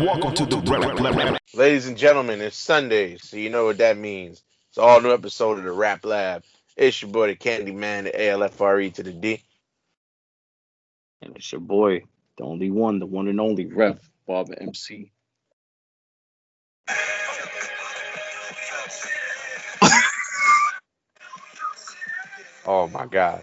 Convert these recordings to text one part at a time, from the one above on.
Welcome to the rap lab. Ladies and gentlemen, it's Sunday, so you know what that means. It's all new episode of the Rap Lab. It's your boy, the Candy Man, the ALFRE to the D. And it's your boy, the only one, the one and only Ref, Bob MC. Oh my God.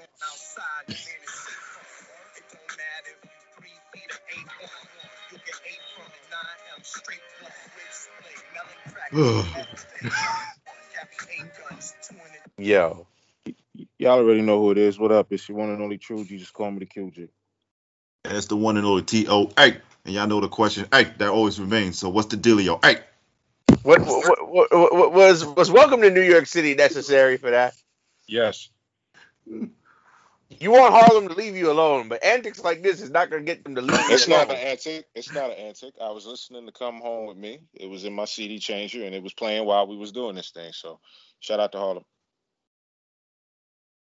Yo, Y'all already know who it is. What up? It's your one and only True G. Just call me the QG. And it's the one and only T.O. Hey, and y'all know the question. Hey, that always remains. So what's the dealio? Hey, what, what, what, what was was Welcome to New York City necessary for that? Yes. You want Harlem to leave you alone, but antics like this is not going to get them to leave you It's not alone. an antic. It's not an antic. I was listening to Come Home with Me. It was in my CD changer and it was playing while we was doing this thing. So shout out to Harlem.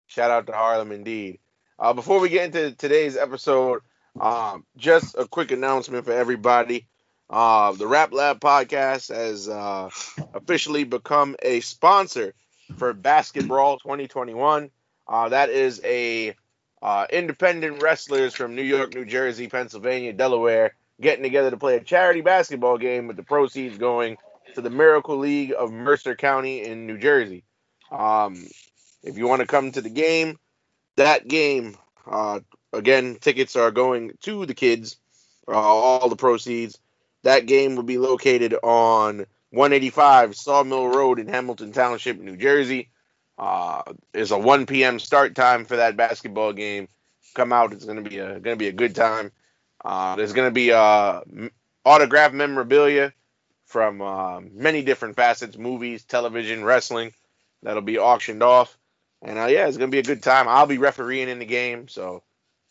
Shout out to Harlem indeed. Uh, before we get into today's episode, um, just a quick announcement for everybody. Uh, the Rap Lab podcast has uh, officially become a sponsor for Basketball 2021. Uh, that is a uh, independent wrestlers from New York, New Jersey, Pennsylvania, Delaware getting together to play a charity basketball game with the proceeds going to the Miracle League of Mercer County in New Jersey. Um, if you want to come to the game, that game, uh, again, tickets are going to the kids, uh, all the proceeds. That game will be located on 185 Sawmill Road in Hamilton Township, New Jersey. Uh, it's a 1 p.m. start time for that basketball game. Come out; it's gonna be a gonna be a good time. Uh, there's gonna be uh, autograph memorabilia from uh, many different facets: movies, television, wrestling. That'll be auctioned off. And uh, yeah, it's gonna be a good time. I'll be refereeing in the game, so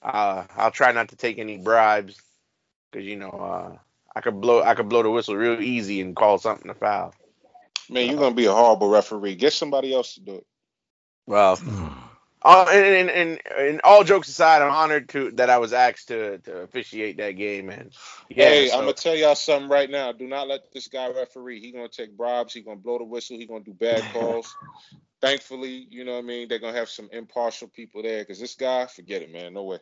uh, I'll try not to take any bribes because you know uh, I could blow I could blow the whistle real easy and call something a foul. Man, you're gonna be a horrible referee. Get somebody else to do it. Well, uh, and, and, and, and all jokes aside, I'm honored to that I was asked to, to officiate that game. And yeah, hey, so- I'm gonna tell y'all something right now. Do not let this guy referee. He gonna take bribes. He gonna blow the whistle. He gonna do bad calls. Thankfully, you know what I mean. They're gonna have some impartial people there because this guy, forget it, man. No way.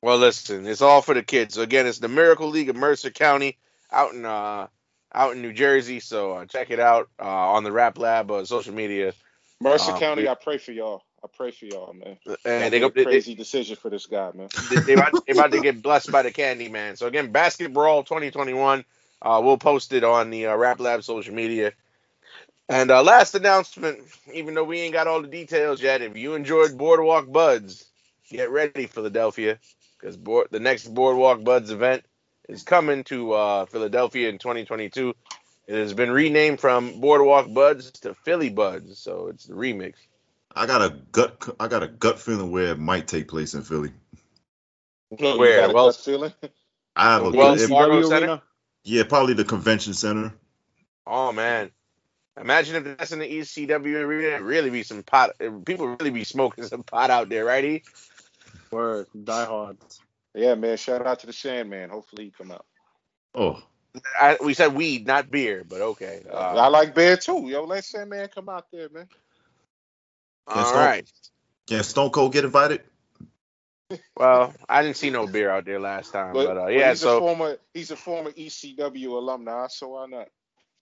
Well, listen, it's all for the kids. So again, it's the Miracle League of Mercer County out in uh out in New Jersey. So uh, check it out uh, on the Rap Lab uh, social media. Mercer Um, County, I pray for y'all. I pray for y'all, man. And That they go a they, crazy decision for this guy, man. they, they about, they about to get blessed by the Candy Man. So again, Basketball 2021. Uh, we'll post it on the uh, Rap Lab social media. And uh, last announcement, even though we ain't got all the details yet, if you enjoyed Boardwalk Buds, get ready, Philadelphia, because board, the next Boardwalk Buds event is coming to uh, Philadelphia in 2022. It has been renamed from Boardwalk Buds to Philly Buds, so it's the remix. I got a gut. I got a gut feeling where it might take place in Philly. Look, Where? You got Well- feeling? I have a Wells if- Fargo Center? Arena? yeah, probably the convention center. Oh man, imagine if that's in the ECW arena. It'd really be some pot. People really be smoking some pot out there, right? E? Word, die hard. Yeah, man. Shout out to the Sandman. Hopefully he come out. Oh, I, we said weed, not beer, but okay. Uh, I like beer too. Yo, let Sandman come out there, man. all Stone- right. can Stone Cold get invited? Well, I didn't see no beer out there last time, But, but, uh, but yeah. he's a former he's a former ECW alumni, so why not?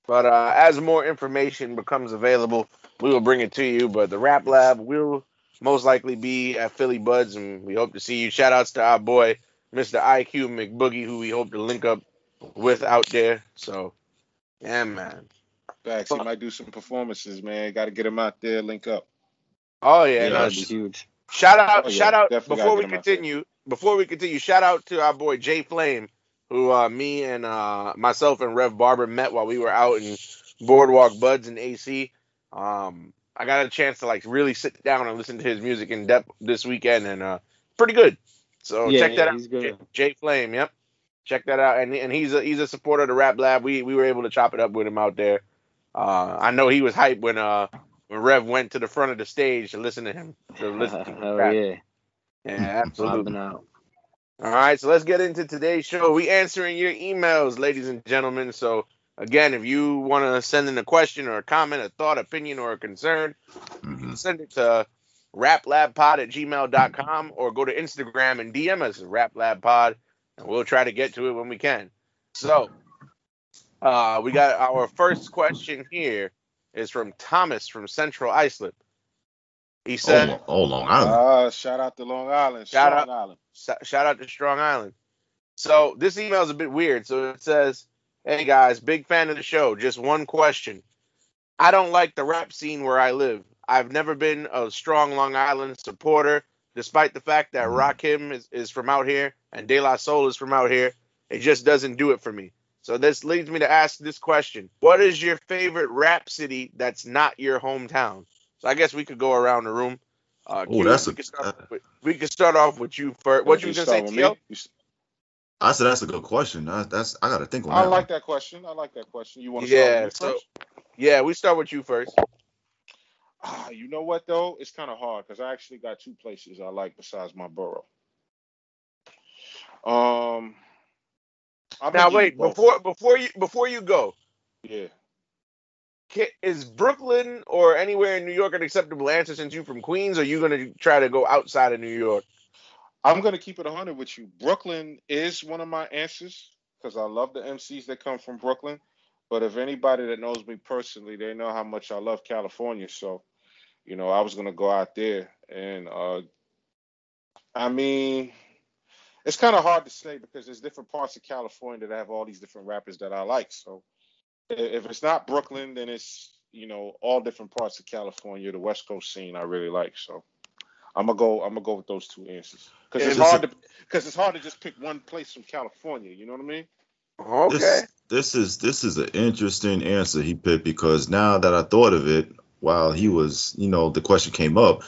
but uh, as more information becomes available, we will bring it to you. But the Rap Lab will most likely be at Philly Buds, and we hope to see you. Shout outs to our boy, Mr. IQ McBoogie, who we hope to link up with out there. So, yeah, man. Facts. He might do some performances, man. Got to get him out there, link up. Oh yeah, Yeah, no, That'd be huge. Shout out, Oh, yeah, shout out before we get him out there. continue. Before we continue, shout out to our boy Jay Flame, who uh, me and uh, myself and Rev Barber met while we were out in Boardwalk Buds in AC. Um, I got a chance to like really sit down and listen to his music in depth this weekend, and uh, pretty good. So Yeah, check that out. Jay, Jay Flame, yep. Check that out, and and he's a he's a supporter of the Rap Lab. We we were able to chop it up with him out there. Uh, I know he was hyped when uh when Rev went to the front of the stage to listen to him to listen to him Hell rap. yeah. Yeah, absolutely. Vibing out. All right, so let's get into today's show. We answering your emails, ladies and gentlemen. So again, if you want to send in a question or a comment, a thought, opinion, or a concern, Mhm. send it to raplabpod at gmail.com or go to Instagram and DM us at raplabpod, and we'll try to get to it when we can. So uh, we got our first question here is from Thomas from Central Islip. He said, Oh, oh, Long Island. Ah, shout out to Long Island. Shout Strong out. Island. Sh- shout out to Strong Island. So this email is a bit weird. So it says, "Hey guys, big fan of the show. Just one question. I don't like the rap scene where I live. I've never been a strong Long Island supporter, despite the fact that Rakim is, is from out here and De La Soul is from out here. It just doesn't do it for me. So this leads me to ask this question: What is your favorite rap city that's not your hometown? So I guess we could go around the room. Uh, Oh, that's we a- could start with, we could start off with you first. What you was gonna say, start with Tio? me? You s- I said that's a good question. I, that's I got to think on I that. like that question. I like that question. You want to Yeah, start with me so first? yeah, we start with you first. Ah, you know what though? It's kind of hard because I actually got two places I like besides my borough. Um. I'm Now wait, before before you before you go, Yeah. is Brooklyn or anywhere in New York an acceptable answer since you're from Queens? Or are you gonna try to go outside of New York? I'm gonna keep it 100 with you. Brooklyn is one of my answers because I love the MCs that come from Brooklyn. But if anybody that knows me personally, they know how much I love California. So, you know, I was gonna go out there, and uh, I mean, it's kind of hard to say because there's different parts of California that have all these different rappers that I like. So, if it's not Brooklyn, then it's you know all different parts of California, the West Coast scene I really like. So. I'm gonna go. I'm gonna go with those two answers because it's Just hard a- to because it's hard to just pick one place from California. You know what I mean? Okay. This, this is this is an interesting answer he picked because now that I thought of it, while he was, you know, the question came up,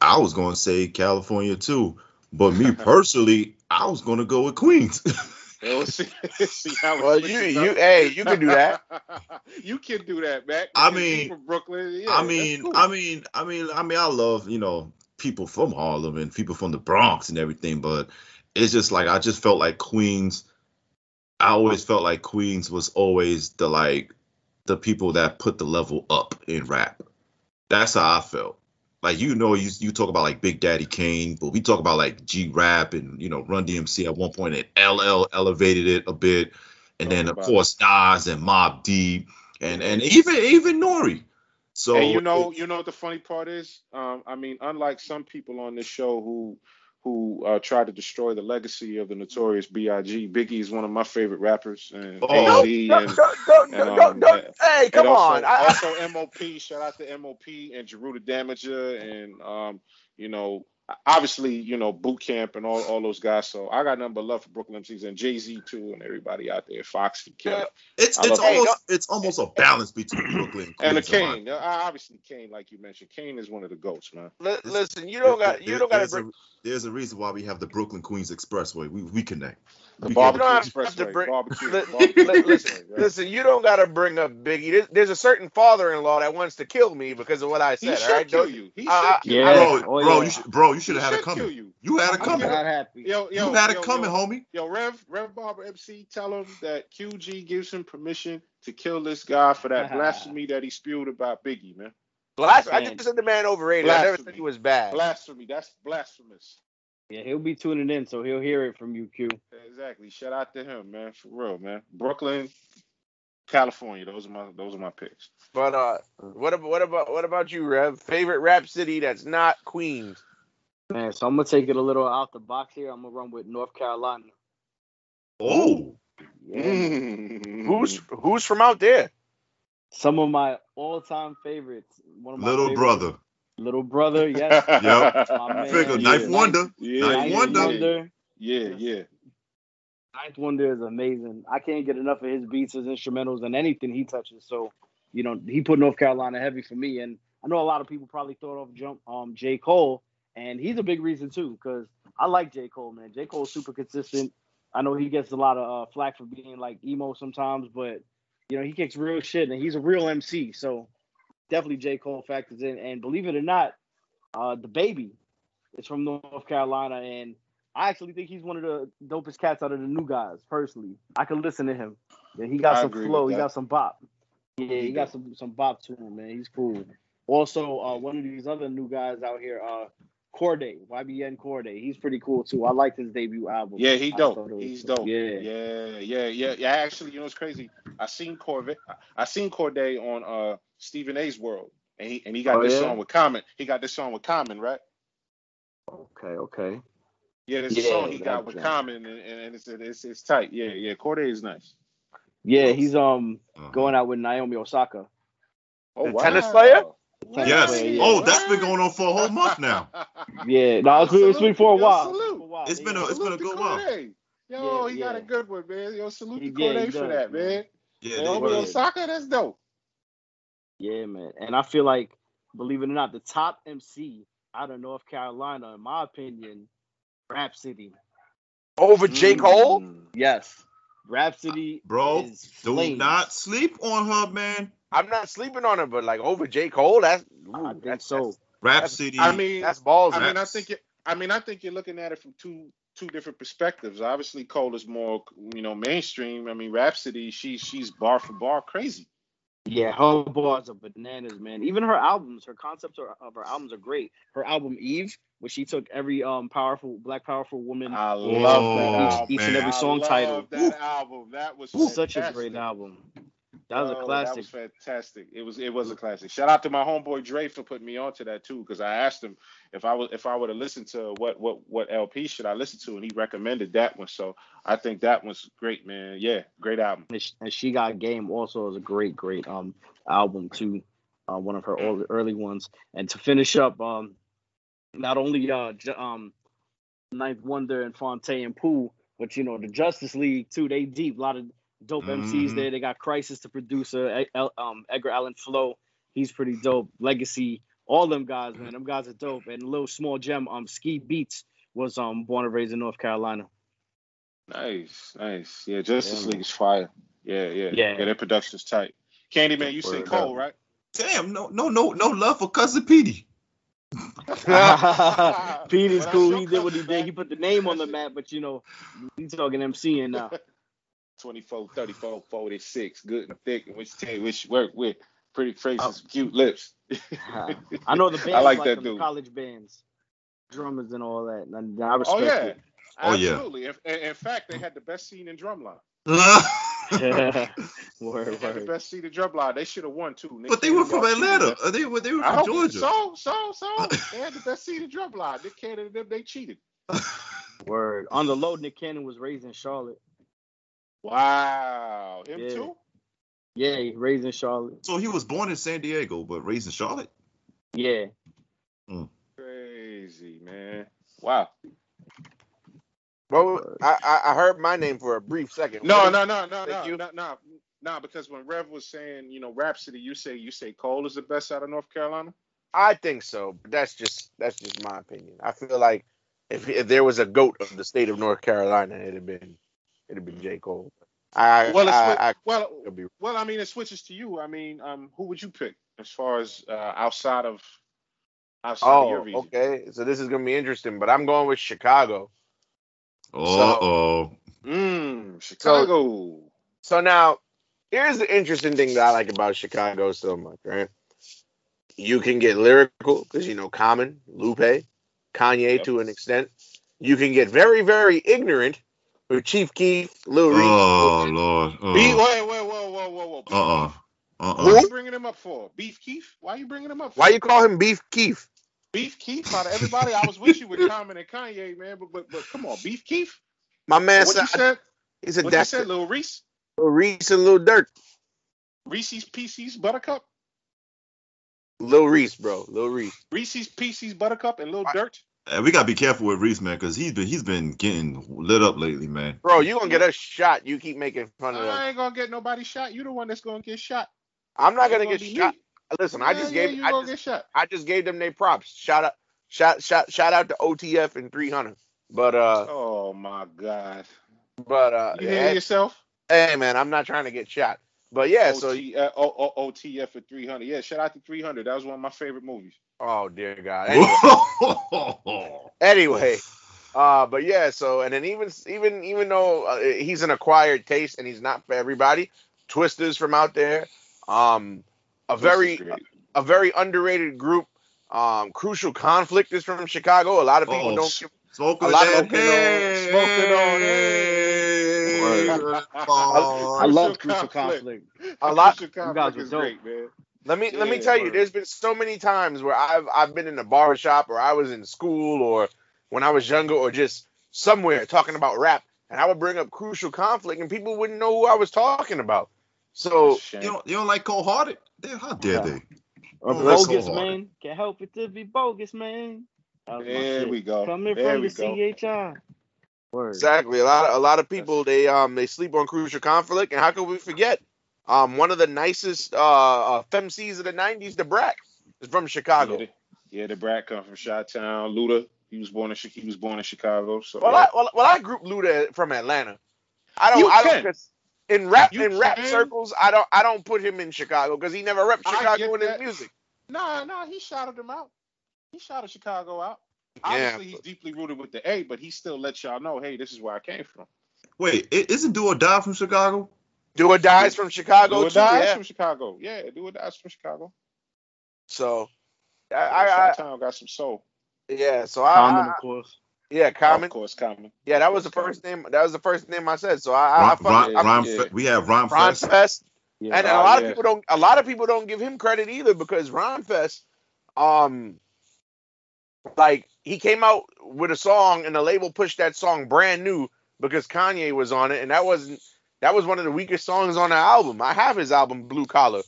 I was going to say California too. But me personally, I was going to go with Queens. Yeah, we'll see, see how Well, you you up. hey, you can do that. you can do that, Mac. I mean- from Brooklyn. Yeah, I mean, cool. I mean, I mean, I mean, I love you know people from Harlem and people from the Bronx and everything, but it's just like I just felt like Queens. I always felt like Queens was always the like the people that put the level up in rap. That's how I felt. Like you know, you you talk about like Big Daddy Kane, but we talk about like G Rap and you know Run DMC at one point, and LL elevated it a bit, and then of course Nas and Mobb Deep, and and even even Nori. So and you know, you know what the funny part is? Um, I mean, unlike some people on this show who who uh, try to destroy the legacy of the notorious B.I.G., Biggie is one of my favorite rappers, and Oh. AZ Don't, and don't, don't, and, um, don't- hey, come also, on. I, also MOP, shout out to MOP and Jeru the Damaja and um, you know, obviously, you know, boot camp and all, all those guys. So I got nothing but love for Brooklyn MCs and Jay-Z too and everybody out there, Fox and Kelly. It's I it's love- Hey, almost it's almost a balance between Brooklyn and And the Queens. in my- Kane. Uh, Obviously Kane, like you mentioned. Kane is one of the goats, man. li- This- listen, you don't got you don't got to there's bring. A, there's a reason why we have the Brooklyn Queens Expressway. We we connect. The We barbecue don't have to expressway. bring- barbecue. barbecue listen. Listen, you don't got to bring up Biggie. There's, there's a certain father-in-law that wants to kill me because of what I He said. should All right, kill you. He Uh, should kill Yeah. bro, you. oh, bro, yeah. you should, bro, you should have had a coming. you. You had it I'm coming. Not happy. Yo, yo, You had a yo, coming, yo. homie. Yo, Rev, Rev Barber MC, tell him that QG gives him permission to kill this guy for that blasphemy that he spewed about Biggie, man. Blas- I just said the man overrated. I never said he was bad. Blasphemy, that's blasphemous. Yeah, he'll be tuning in, so he'll hear it from you, Q. Exactly. Shout out to him, man, for real, man. Brooklyn, California, those are my those are my picks. But uh, what about what about what about you, Rev? Favorite rap city that's not Queens? Man, so I'm gonna take it a little out the box here. I'm gonna run with North Carolina. Oh, Yeah, Mm. Who's who's from out there? Some of my all-time favorites. One of my little favorite- brother. little brother. Yes, Yep. my man. Figure, Yeah. Ninth Wonder. Yeah, Ninth Ninth yeah, Wonder. yeah, Wonder. yeah, yeah. Ninth Wonder is amazing. I can't get enough of his beats, his instrumentals, and anything he touches. So, you know, he put North Carolina heavy for me. And I know a lot of people probably thought of jump um J. Cole, and he's a big reason too, because I like J. Cole, man. J. Cole's super consistent. I know he gets a lot of uh, flack for being like emo sometimes, but you know, he kicks real shit and he's a real MC. So definitely J. Cole factors in. And believe it or not, uh DaBaby is from North Carolina and I actually think he's one of the dopest cats out of the new guys. Personally, I could listen to him. Yeah, he got I some flow. He got some bop. Yeah, he, He got some some bop to him, man. He's cool. Also, uh, one of these other new guys out here, uh, Cordae, YBN Cordae. He's pretty cool too. I liked his debut album. Yeah, he dope. thought it was He's cool. dope. Yeah. yeah, yeah, yeah, yeah. Actually, you know what's crazy? I seen Corvette. I seen Cordae on uh Stephen A's World, and he and he got Oh, this yeah? song with Common. He got this song with Common, right? Okay, okay. Yeah, there's a Yeah, song he got with joint. Common, and, and it's, it's it's tight. Yeah, yeah. Cordae is nice. Yeah, he's um Uh-huh. going out with Naomi Osaka. Oh, The tennis player? Tennis Yes. player, yeah. Oh, that's been going on for a whole month now. Yeah, no, it's been, it's been for a while. salute. It's been a while. It's been a- it's been a good while. Cordae. Yo, Yeah, he got a good one, man. Yo, salute He- to yeah, Cordae for that, man. man. Yeah, And they Naomi did. Osaka, that's dope. Yeah, man. And I feel like, believe it or not, the top MC out of North Carolina, in my opinion, Rapsody. Over J. Cole? Mm. Yes. Rapsody Bro, is Do not sleep on her, man. I'm not sleeping on her, but like over J. Cole, that's ooh, I think that's, so. Rapsody. I mean, That's, that's ballsy. I mean, I Raps. think it, I mean, I think you're looking at it from two two different perspectives. Obviously, Cole is more, you know, mainstream. I mean, Rapsody, she she's bar for bar crazy. Yeah, her bars are bananas, man. Even her albums, her concepts are, of her albums are great. Her album Eve, where she took every um powerful black powerful woman, I love that each- album. each and every I song love title. That album, that was such a great album. That was a classic. That was fantastic. It was it was a classic. Shout out to my homeboy Dre for putting me onto that too, because I asked him if I was if I were to listen to what what what LP should I listen to, and he recommended that one. So I think that one's great, man. Yeah, great album. and she, got game also is a great great um album too uh, one of her early, early ones and to finish up um not only uh um ninth wonder and Phonte and pooh but you know the justice league too they deep a lot of dope mcs Mhm. there they got Khrysis the producer El- um Edgar Allen Floe he's pretty dope legacy all them guys man them guys are dope and a little small gem um Ski Beatz was um born and raised in north carolina Nice, nice. Yeah, Justice Yeah, League is fire. Yeah, yeah, Yeah. yeah. Their production's tight. Candyman, you say Cole, up. right? Damn, no, no, no, no love for cousin Petey. Pete is cool. your He did what he cousin, did. He put the name on the map, but you know, he's talking MCing now. 24, 34, 46, good and thick, and which tell you which work with. Pretty faces, Oh. cute lips. I know the bands I like like that dude. college bands, drummers and all that. And I respect Oh yeah, it. Oh, yeah. absolutely. In, in in fact, they had the best scene in Drumline. word, They had the best scene in Drumline. They should have won too. Nick but they were Cannon from got cheated, Atlanta. man. Uh, They were they were from hope Georgia. so, so, so. They had the best seat in Drumline. Nick Cannon and them, they cheated. Word. On the low, Nick Cannon was raised in Charlotte. Wow, him Yeah. too. Yeah, he raised in Charlotte. So he was born in San Diego, but raised in Charlotte. Yeah. Hmm. Crazy man. Wow. Well, I, I I heard my name for a brief second. No, no, no, no, Thank no, you. no, no, no. Because when Rev was saying, you know, Rapsody, you say you say Cole is the best out of North Carolina. I think so, but that's just that's just my opinion. I feel like if, if there was a goat of the state of North Carolina, it'd have been it'd be been J Cole. I Well, it's, I, I, well, be well. I mean, it switches to you. I mean, um, who would you pick as far as uh, outside of outside of your Oh, region? okay. So this is gonna be interesting, but I'm going with Chicago. Uh oh. Mm, Chicago. So now, here's the interesting thing that I like about Chicago so much, right? You can get lyrical because you know Common, Lupe, Kanye Yep. to an extent. You can get very, very ignorant with Chief Keef, Lil Reese. Oh Lord. Beef, Uh wait, wait, whoa, whoa, whoa, whoa. Beef uh. Keef? Uh What are you bringing him up for? Beef Keef? Why are you bringing him up? For? Why you call him Beef Keef? Beef Keef? Out of everybody, I was with you with Common and Kanye, man. But but but come on, Beef Keef. My man What you said, said? he said What you said, Lil Reese? Lil Reese and Lil Durk. Reese's Pieces Buttercup? Lil Reese, bro. Lil Reese. Reese's Pieces Buttercup and Lil I- Dirt? Hey, we gotta be careful with Reese, man, because he's been he's been getting lit up lately, man. Bro, you gonna get us shot. You keep making fun of I ain't gonna get nobody shot. You the one that's gonna get shot. I'm not gonna Ain't get shot. me. Listen, I Yeah, just yeah, gave you I gonna just, get shot. I just gave them their props. Shout out shout shout shout out to OTF and 300. But uh Oh my God. but uh You hear hey, yourself? hey, man, I'm not trying to get shot. But yeah, so OT, uh, O- O- OTF for 300. Yeah, shout out to 300. That was one of my favorite movies. Oh dear God. Anyway, anyway Uh, but yeah, so and then even even even though uh, he's an acquired taste and he's not for everybody, Twisters from out there, um, a very This is great. a very underrated group. Um, Crucial Conflict is from Chicago. A lot of people Oh, don't s- give Smoking A lot that of- head. smoking on, Hey, Word. I love Crucial Crucial Conflict. Conflict. a lot. Crucial guys conflict were is dope. great, man. Let me let me Yeah, tell you, there's been so many times where I've I've been in a barbershop or I was in school or when I was younger or just somewhere talking about rap and I would bring up crucial conflict and people wouldn't know who I was talking about. So You don't, you don't like cold hearted? How dare Yeah. they? Or Oh, bogus man. Can't help it to be bogus man. That was my There we go. Coming There from we the go. CHI. Word. exactly, a lot of a lot of people they um they sleep on crucial conflict and how could we forget? Um one of the nicest uh, uh femcs of the 90s, Da Brat, is from Chicago. Yeah, the, yeah, Da Brat come from Chi-Town. Luda, he was born in he was born in Chicago. So Well, yeah. I well, well I group Luda from Atlanta. I don't You I don't in rap You in rap can. circles I don't I don't put him in Chicago because he never repped Chicago get in his music. Nah, nah, he shouted them out. He shouted Chicago out. Yeah, Obviously, he's deeply rooted with the A, but he still lets y'all know, hey, this is where I came from. Wait, isn't Do or Die from Chicago? Do or Dies from Chicago Do or too. Dies Yeah. from Chicago. Yeah, Do or Dies from Chicago. So I, I, I Chi-Town got some soul. yeah. So I, Common, of course. yeah Common. Of course, Common. Yeah, that Of was the course, first name. That was the first name I said. So I, I, I Rhyme, fuck rhyme, with- I- rhyme yeah. fe- we have Rhyme Ron Fest. Fest, Yeah. and, and a Oh, lot yeah. of people don't. A lot of people don't give him credit either because Ron Fest, um, like he came out with a song and the label pushed that song brand new because Kanye was on it, and that wasn't. That was one of the weakest songs on the album. I have his album Blue Collar.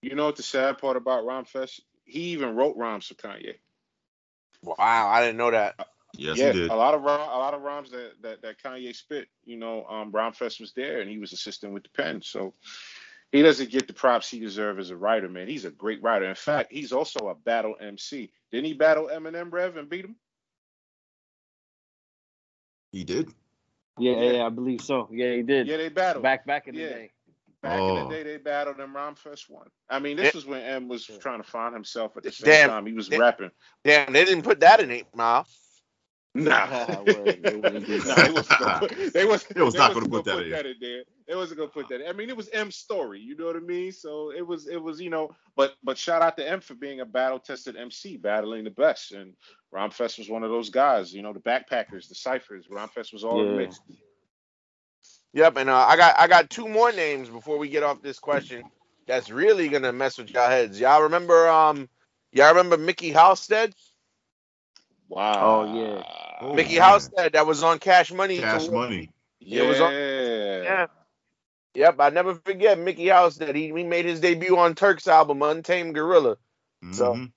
You know what the sad part about Rhyme Fest? He even wrote rhymes for Kanye. Wow, I didn't know that. Yes, yeah, he did. a lot of rhy- a lot of rhymes that, that that Kanye spit. You know, um, Rhyme Fest was there, and he was assisting with the pen. So he doesn't get the props he deserves as a writer, man. He's a great writer. In fact, he's also a battle MC. Didn't he battle Eminem, Rev, and beat him? He did. Yeah, Yeah. yeah, I believe so. Yeah, he did. Yeah, they battled. Back back in the day. Back in Oh. the day, they battled and Rhyme Fest won. I mean, this Yeah. was when M was trying to find himself at the same Damn. time. He was Damn. rapping. Damn, they didn't put that in Eight Mile. Nah, Ah. They wouldn't nah, they wasn't gonna put, they was, They was they not gonna put that in. in there. They wasn't gonna put that. In. I mean, it was M's story. You know what I mean? So it was, it was, you know. But but shout out to M for being a battle tested MC, battling the best. And Romfest was one of those guys. You know, the backpackers, the ciphers. Romfest was all in the Yeah. mix. Yep, and uh, I got I got two more names before we get off this question. That's really gonna mess with y'all heads. Y'all remember um y'all remember Mikkey Halsted? Wow. Oh, yeah. Oh, Mickey man. Halstead that was on Cash Money. Cash tour. money. Yeah. It was on- Yeah. Yep, I never forget Mikkey Halsted. He, he made his debut on Turk's album Untamed Gorilla. So- Mhm.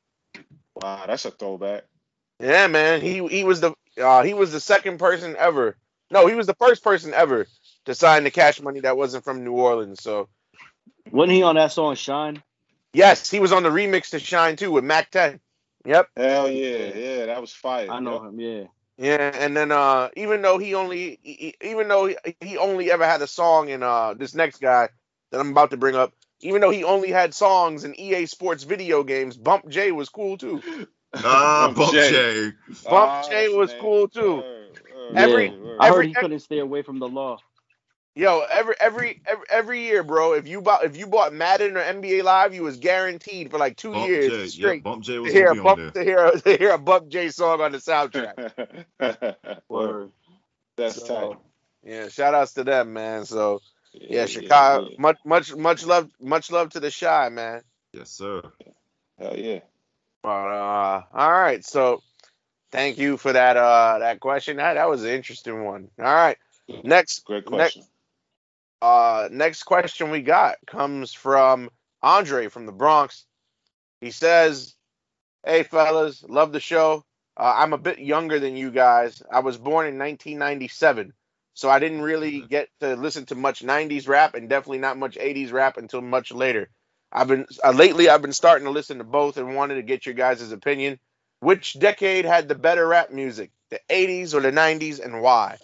Wow, that's a throwback. Yeah, man. He he was the uh, he was the second person ever. No, he was the first person ever to sign the Cash Money that wasn't from New Orleans. So Wasn't he on that song Shine? yes, he was on the remix to Shine too with Mack 10. Yep. Hell yeah, yeah, that was fire. I know Yep. him, yeah. Yeah, and then uh, even though he only, he- he- even though he, he only ever had a song in uh this next guy that I'm about to bring up, even though he only had songs in EA Sports video games, Bump J was cool too. Ah, Bump J. Bump Ah, J that's was the name. cool, too. Word, word, Every- yeah. word, I every- heard he couldn't stay away from the law. Yo, every every every, every year, bro, if you bought if you bought Madden or NBA Live, you was guaranteed for like two Bump years J. straight Yeah, Bump J to was hear gonna a be on Bump there. to hear to hear a Bump J song on the soundtrack. Word. Word. That's So, tight. yeah, shout outs to them, man. So yeah, yeah, Chicago, yeah. much much much love much love to the shy man. Yes, sir. Hell yeah. But uh, all right, so thank you for that uh that question. That that was an interesting one. All right, next Great next question. uh next question we got comes from Andre from the Bronx. He says, "Hey fellas, love the show. Uh, I'm a bit younger than you guys. I was born in 1997, so I didn't really get to listen to much 90s rap and definitely not much 80s rap until much later. I've been uh, lately I've been starting to listen to both and wanted to get your guys' opinion. Which decade had the better rap music, the 80s or the 90s, and why?"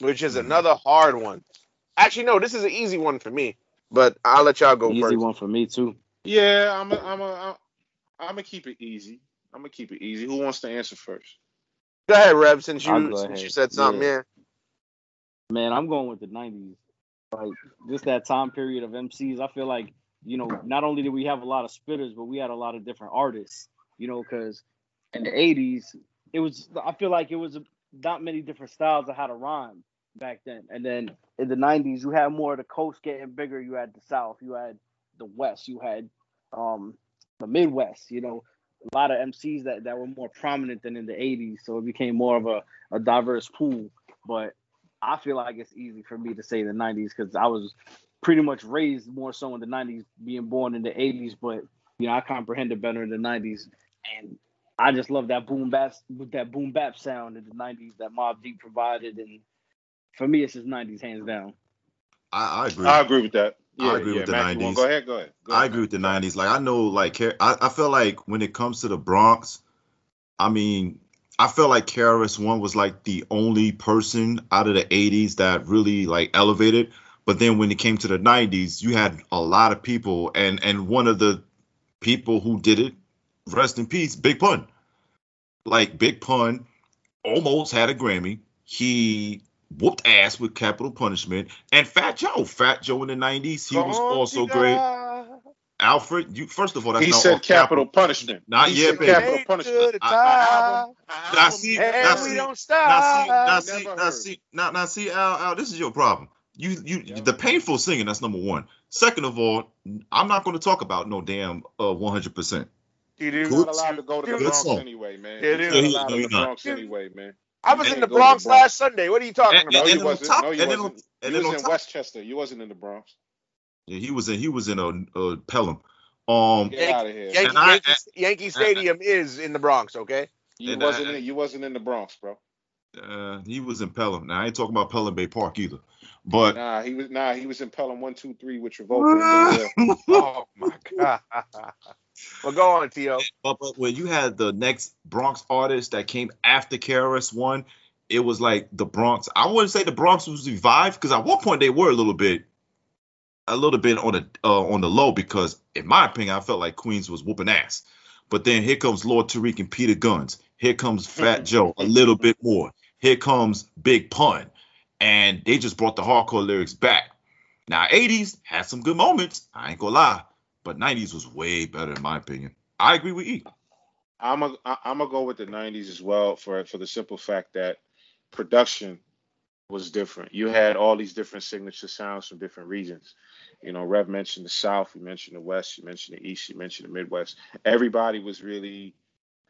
Which is another hard one. Actually, no, this is an easy one for me, but I'll let y'all go Easy first. one for me too. Yeah, I'm a, I'm a, I'm gonna keep it easy. I'm gonna keep it easy. Who wants to answer first? Go ahead, Rev, since you since ahead. you said something, Yeah. yeah. Man, I'm going with the '90s. Like just that time period of MCs. I feel like you know, not only did we have a lot of spitters, but we had a lot of different artists. You know, because in the '80s, it was. I feel like it was not many different styles of how to rhyme back then. And then in the '90s, you had more of the coast getting bigger. You had the South. You had the West. You had um the Midwest. You know, a lot of MCs that, that were more prominent than in the 80s. So it became more of a, a diverse pool. But I feel like it's easy for me to say the 90s because I was pretty much raised more so in the 90s, being born in the 80s. But, you know, I comprehend it better in the 90s. And I just love that boom bap, that boom bap sound in the 90s that Mobb Deep provided. And for me, it's just 90s hands down. I, I agree. I agree with that. I agree yeah, with the Mac, 90s. Go ahead, go ahead. Go I agree with the '90s. Like I know, like I, I feel like when it comes to the Bronx, I mean, I felt like KRS One was like the only person out of the '80s that really like elevated. But then when it came to the '90s, you had a lot of people, and and one of the people who did it, rest in peace, Big Pun. Like Big Pun, almost had a Grammy. He whooped ass with Capital Punishment, and Fat Joe. Fat Joe in the '90s, he was also great. Alfred, you first of all, that's He not said off capital punishment. Not he yet, said baby. capital punishment. I- I, Now see, now and see, we don't now stop. see, now see, now heard. see, now, now see, Al, Al, this is your problem. You, you, Yep. the painful singing. That's number one. Second of all, I'm not going to talk about no damn uh 100. percent You You're do. not allowed to go to the Bronx song. anyway, man. Yeah, You're not Yeah, allowed no, to you're the not. Bronx anyway, man. I was in the can't go to Bronx Bronx. last Sunday. What are you talking And- about? No, and you then on wasn't. top- no, you and then on- wasn't. and you was in Westchester. You wasn't in the Bronx. Yeah, he was in, he was in a, a Pelham. Um, Get out of here. Yankee, And I- Yankee, Yankee Stadium is in the Bronx, okay? You and wasn't. I- in, you wasn't in the Bronx, bro. uh, he was in Pelham. Now I ain't talking about Pelham Bay Park either, but Nah, he was. Nah, he was in Pelham one two three with Travolta. and Denzel. Oh my god. well, go on, Tio. But, but when you had the next Bronx artist that came after KRS One, it was like the Bronx. I wouldn't say the Bronx was revived because at one point they were a little bit, a little bit on the uh, on the low because in my opinion I felt like Queens was whooping ass. But then here comes Lord Tariq and Peter Gunz. Here comes Fat Joe a little bit more. Here comes Big Pun, and they just brought the hardcore lyrics back. Now 80s had some good moments. I ain't gonna lie, but 90s was way better in my opinion. I agree with E. I'm a, I- I'm gonna go with the '90s as well for for the simple fact that production was different. You had all these different signature sounds from different regions. You know, Rev mentioned the South, you mentioned the West, you mentioned the East, you mentioned the Midwest. Everybody was really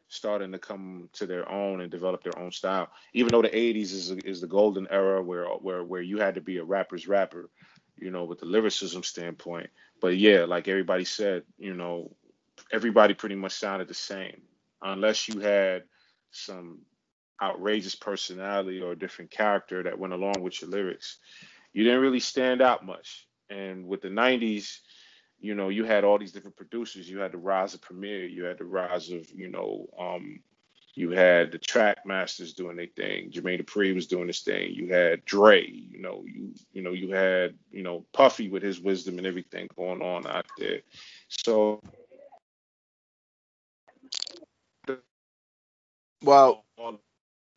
starting to come to their own and develop their own style. Even though the '80s is is the golden era where where where you had to be a rapper's rapper, you know, with the lyricism standpoint. But yeah, like everybody said, you know, everybody pretty much sounded the same, unless you had some outrageous personality or different character that went along with your lyrics. You didn't really stand out much. And with the 90s, you know, you had all these different producers. You had the rise of Premier, you had the rise of, you know, um, you had the track masters doing their thing. Jermaine Dupri was doing his thing. You had Dre, you know, you you know, you had, you know, Puffy with his wisdom and everything going on out there. So Well, all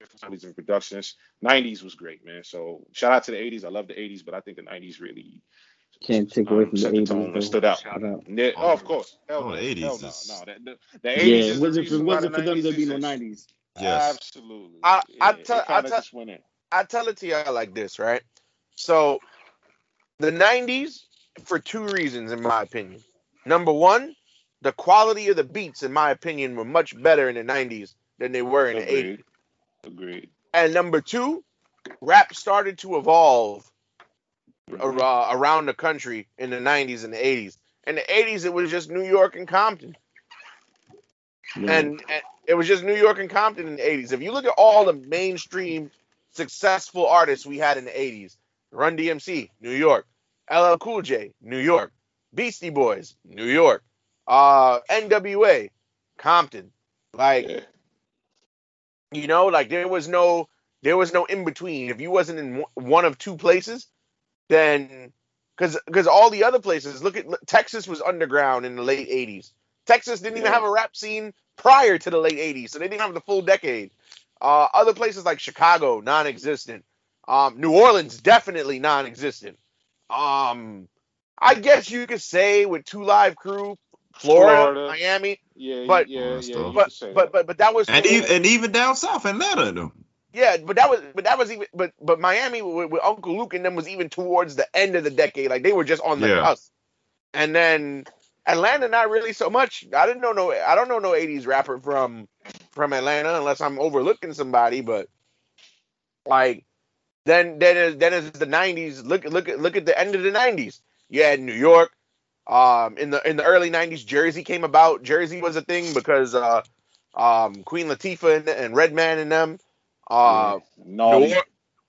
different and productions. 90s was great, man. So shout out to the 80s. I love the 80s, but I think the 90s really Can't take away um, from the 80s. tone stood out. Shout out. Yeah, oh, of course. Hell Oh, no. the 80s Hell no. is- No, the, the, the 80s Yeah, is it the wasn't for, wasn't the for them to 90s be no exists. 90s. Yes. Absolutely. I- I Yeah, tell- it I tell- just went in. I tell it to y'all like this, right? So, the 90s, for two reasons, in my opinion. Number one, the quality of the beats, in my opinion, were much better in the 90s than they were in the 80s. Agreed. Agreed. And number two, rap started to evolve Ar- around the country in the 90s and the 80s. In the 80s, it was just New York and Compton. Yeah. And, and it was just New York and Compton in the 80s. If you look at all the mainstream successful artists we had in the 80s, Run DMC, New York, LL Cool J, New York, Beastie Boys, New York, uh, NWA, Compton. Like, Yeah. you know, like there was no there was no in between. If you wasn't in one of two places, then because because all the other places, look at Texas was underground in the late 80s. Texas didn't even have a rap scene prior to the late 80s, so they didn't have the full decade. Uh, other places like Chicago, non-existent. Um, New Orleans, definitely non-existent. Um, I guess you could say with Two Live Crew, Florida, Florida. Miami, Yeah, But- yeah, yeah. But- but but that. but but that was And even, and even down south, Atlanta, though. Yeah, but that was but that was even but but Miami with, with Uncle Luke and them was even towards the end of the decade, like they were just on the Yeah. cusp. And then Atlanta, not really so much. I didn't know no I don't know no '80s rapper from from Atlanta unless I'm overlooking somebody, but like then then is then is the '90s. Look look at look at the end of the '90s. You had New York. Um, in the in the early '90s, Jersey came about. Jersey was a thing because uh, um, Queen Latifah and, and Redman and them. Uh, no, New,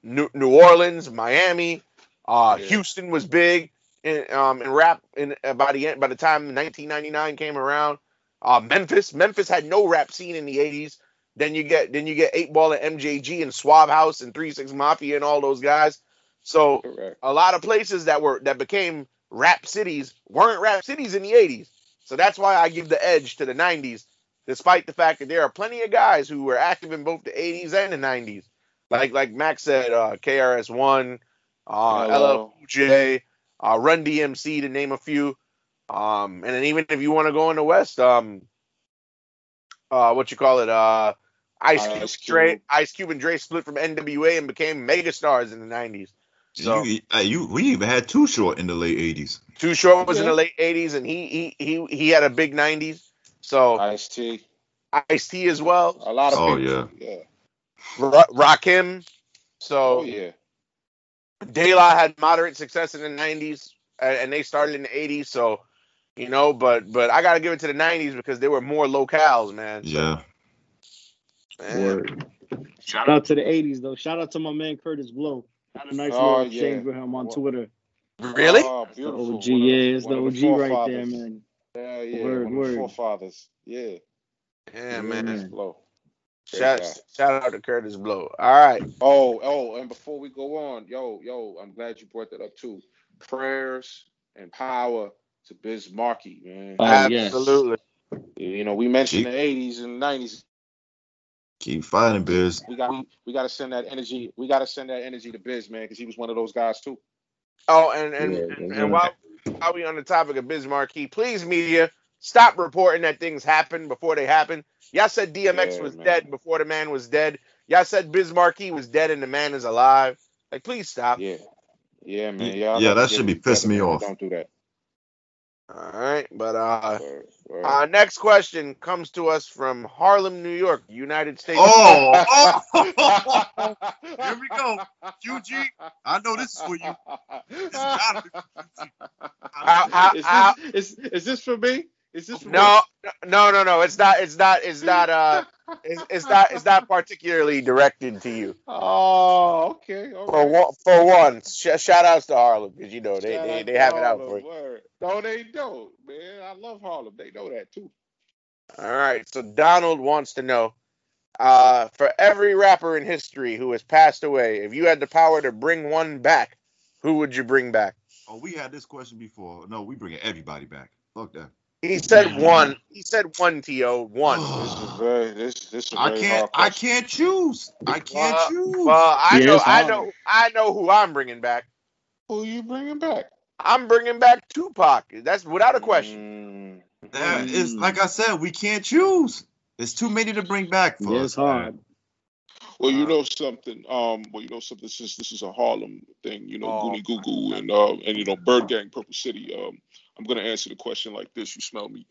New, New Orleans, Miami, uh, Yeah. Houston was big in um in rap in uh, by the end by the time 1999 came around. Uh, Memphis, Memphis had no rap scene in the 80s. Then you get then you get Eight Ball and MJG and Swab House and Three Six Mafia and all those guys. So correct. a lot of places that were that became rap cities weren't rap cities in the 80s. So that's why I give the edge to the 90s, despite the fact that there are plenty of guys who were active in both the 80s and the 90s. Like like Max said, uh, KRS-One, uh, Hello. LL J, uh, Run DMC, to name a few. Um, and then even if you want to go in the West, um, uh, what you call it, uh, Ice Cube, Ice Dre, Cube. Ice Cube and Dre split from NWA and became megastars in the 90s. So you, uh, you, we even had Too Short in the late '80s. Too Short was in the late '80s, and he he he he had a big '90s. So Ice T. Ice T as well, A lot of Oh, people. Yeah. Ra- Rakim. So Oh yeah. De La had moderate success in the '90s, and, and they started in the '80s. So you know, but but I got to give it to the '90s because there were more locales, man. Yeah. man. Shout out to the 80s, though. Shout out to my man Kurtis Blow. Had a nice Oh, little exchange yeah. with him on Twitter. Really? Oh, The beautiful. OG, yeah, it's the of OG right there, man. Yeah, yeah. Word, one of word. the forefathers. Yeah. Yeah, man. man. Blow. Shout, shout out to Kurtis Blow. All right. Oh, oh, and before we go on, yo, yo, I'm glad you brought that up too. Prayers and power to Biz Markie, man. Oh, yes. Absolutely. You know, we mentioned the 80s and 90s. Keep fighting, Biz. We got we got to send that energy. We got to send that energy to Biz, man, because he was one of those guys too. Oh, and and, Yeah, and, yeah. and while while we on the topic of Biz Markie, please media stop reporting that things happen before they happen. Y'all said DMX Yeah, was man. dead before the man was dead. Y'all said Biz Markie was dead and the man is alive. Like, please stop. Yeah, yeah, man. Yeah, Y'all yeah, that should be pissing me off. Don't do that. All right, but uh, Word, word. uh, next question comes to us from Harlem, New York, United States. Oh, oh. Here we go. QG, I know this is for you. This gotta be Ow, ow, is, ow. this, is, is this for me? Is this No, no, no, no. It's not. It's not. It's not. Uh, it's, it's not. It's not particularly directed to you. Oh, okay. all For one, for one, sh- shout outs to Harlem because you know they Shout they, they have it out Harlem, for you. word. No, they don't, man. I love Harlem. They know that too. All right. So Donald wants to know, uh, for every rapper in history who has passed away, if you had the power to bring one back, who would you bring back? Oh, we had this question before. No, we bringing everybody back. Fuck that. He said one. He said one. To one. This is very. This this is a I very can't. hard I can't choose. I can't Well, choose. Well, I Yeah, know. I know. I know who I'm bringing back. Who you bringing back? I'm bringing back Tupac. That's without a question. Mm, That is like I said. We can't choose. There's too many to bring back for Yeah, it's hard. Well, you know something. Um, well, you know something. Since this is a Harlem thing, you know, Oh, Goonie Goo Goo and uh, and you know, Bird Gang, Purple City. Um, I'm gonna answer the question like this. You smell me?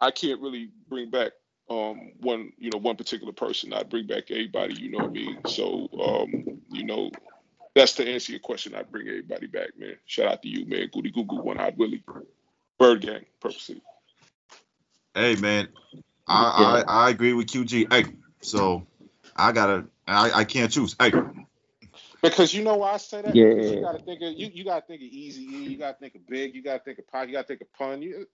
I can't really bring back um one, you know, one particular person. I'd bring back everybody. You know what I mean? So, um, you know, that's to answer your question. I'd bring everybody back, man. Shout out to you, man. Goody Goo Goo, One Eyed Willie, Bird Gang, City. Hey man, I, I I agree with QG. Hey, so I gotta. I I can't choose. Hey, Because you know why I say that? Yeah. Because you gotta think of you, you gotta think of Easy E, you gotta think of Big, you gotta think of Pac, you gotta think of Pun. You,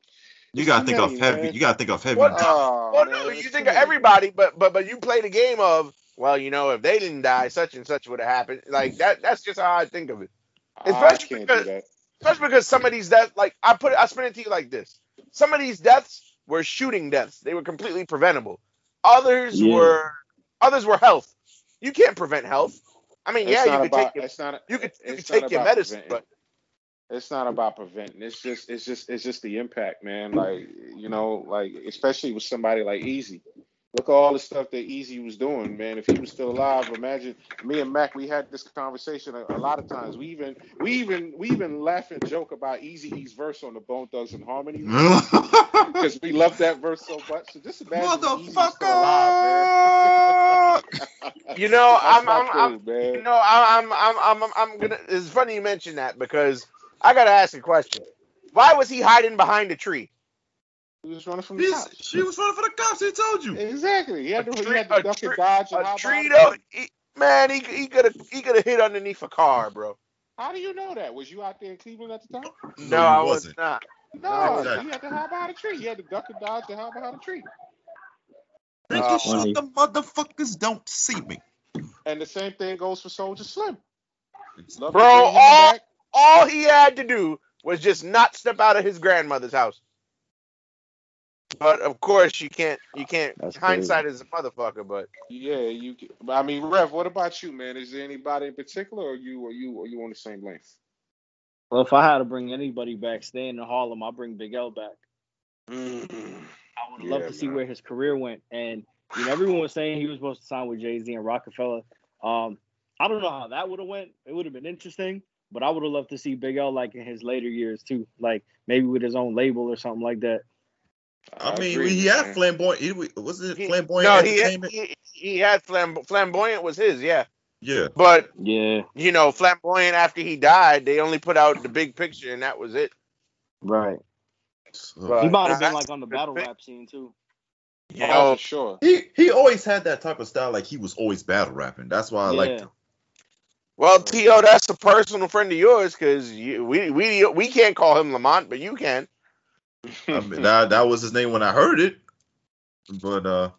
you gotta think many, of heavy. man. You gotta think of heavy. What? Oh, Well, no, it's you think of everybody, but but but you play the game of well, you know, if they didn't die, such and such would have happened. Like that. That's just how I think of it. I Especially can't because- do that. Especially because some of these deaths, like I put, it, I spin it to you like this: some of these deaths were shooting deaths. They were completely preventable. Others Yeah. were others were health. You can't prevent health. I mean, It's yeah, you could take your, it's not, you could you could take your medicine, preventing. but it's not about preventing. It's just it's just it's just the impact, man. Like you know, like especially with somebody like Eazy. Look at all the stuff that Eazy was doing, man. If he was still alive, imagine me and Mac. We had this conversation a, a lot of times. We even we even we even laugh and joke about Easy E's verse on the Bone Thugs-n-Harmony because we love that verse so much. So just imagine if Eazy still alive, man. You know, I'm- I'm- I'm- dude, man. you know, I, I'm I'm I'm I'm I'm gonna. It's funny you mention that because I gotta ask a question. Why was he hiding behind a tree? He was running from the He's- cops. she was running for the cops. He told you. Exactly. He had to, A he had to a duck and dodge and A hide tree, behind the though, he, man, he he could have he could have hid underneath a car, bro. How do you know that? Was you out there in Cleveland at the time? No, No, I he was wasn't. No, Exactly. he had to hide behind a tree. He had to duck and dodge and hide behind a tree. Making Uh, sure the motherfuckers don't see me. And the same thing goes for Soulja Slim. Bro, all- All he had to do was just not step out of his grandmother's house. But of course, you can't. You can't. That's hindsight is a motherfucker. But Yeah, you. can- I mean, Rev, what about you, man? Is there anybody in particular, or you, or you, or you on the same length? Well, if I had to bring anybody back, staying in Harlem, I'll bring Big L back. mm, I would love Yeah, to see where his career went. And you know, everyone was saying he was supposed to sign with Jay Z and Rockefeller. Um, I don't know how that would have went. It would have been interesting, but I would have loved to see Big L like in his later years too, like maybe with his own label or something like that. I, mean, agree, he had flamboyant. He, was it He- flamboyant no, he, entertainment? he he had flamb- flamboyant was his, yeah. yeah. But Yeah, you know, flamboyant after he died, they only put out the big picture, and that was it. right. So- He might have been like on the battle rap scene too. You Oh, sure. he he always had that type of style. Like he was always battle rapping. That's why I liked him. well, T.O., that's a personal friend of yours because we we we can't call him Lamont, but you can. I mean, that that was his name when I heard it. But uh,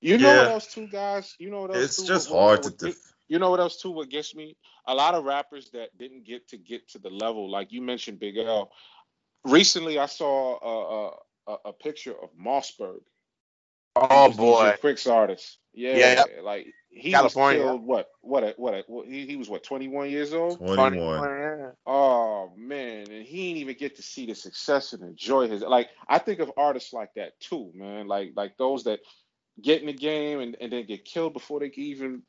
You know Yeah. what else, two guys? You know what else? it's too, just what- hard what- to. what- Def- You know what else too? What gets me? A lot of rappers that didn't get to get to the level, like you mentioned, Big L. Recently, I saw a a, a, a picture of Mausberg. Oh boy, DJ Quik's artist. Yeah, Yeah. like he California. was killed. What? What? What? what he, he was what? Twenty one years old. Funny, 21. Oh man, and he didn't even get to see the success and enjoy his. Like I think of artists like that too, man. Like like those that get in the game and, and then get killed before they can even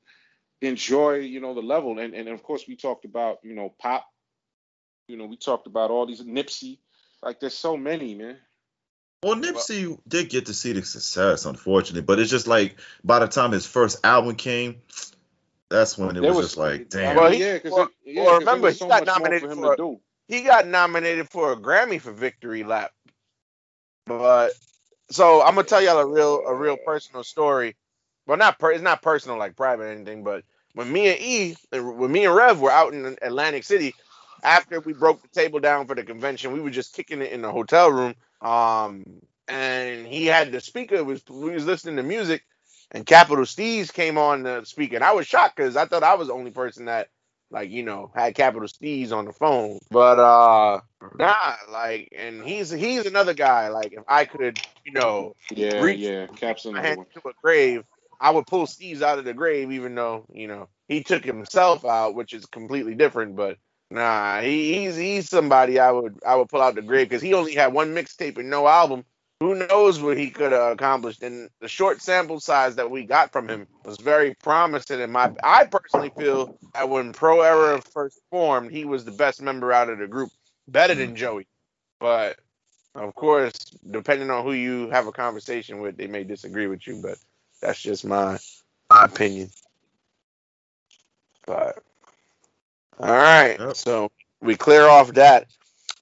enjoy, you know, the level. And and of course we talked about, you know, pop. You know, we talked about all these Nipsey. Like there's so many, man. Well, Nipsey did get to see the success, unfortunately, but it's just like by the time his first album came, that's when it There was, just like, damn. Well, he- yeah, because well- yeah, well, 'cause there remember, was he got nominated for for- he got nominated for a Grammy for Victory Lap. But so I'm gonna tell y'all a real a real personal story. Well, not per, it's not personal like private or anything, but when me and E, uh, when me and Rev were out in Atlantic City, after we broke the table down for the convention, we were just kicking it in the hotel room. Um, and he had the speaker was we was listening to music, and Capital Steez came on the speaker, and I was shocked because I thought I was the only person that like you know had Capital Steez on the phone, but uh nah, like, and he's he's another guy. Like if I could, you know, Yeah, Reach- yeah. Caps my hand to a grave, I would pull Steez out of the grave, even though you know he took himself out, which is completely different. But nah, he, he's he's somebody I would I would pull out the grave because he only had one mixtape and no album. Who knows what he could have accomplished? And the short sample size that we got from him was very promising. In my, I personally feel that when Pro Era first formed, he was the best member out of the group, better than Joey. But of course, depending on who you have a conversation with, they may disagree with you, but that's just my my opinion. But all right, Yep. so we clear off that.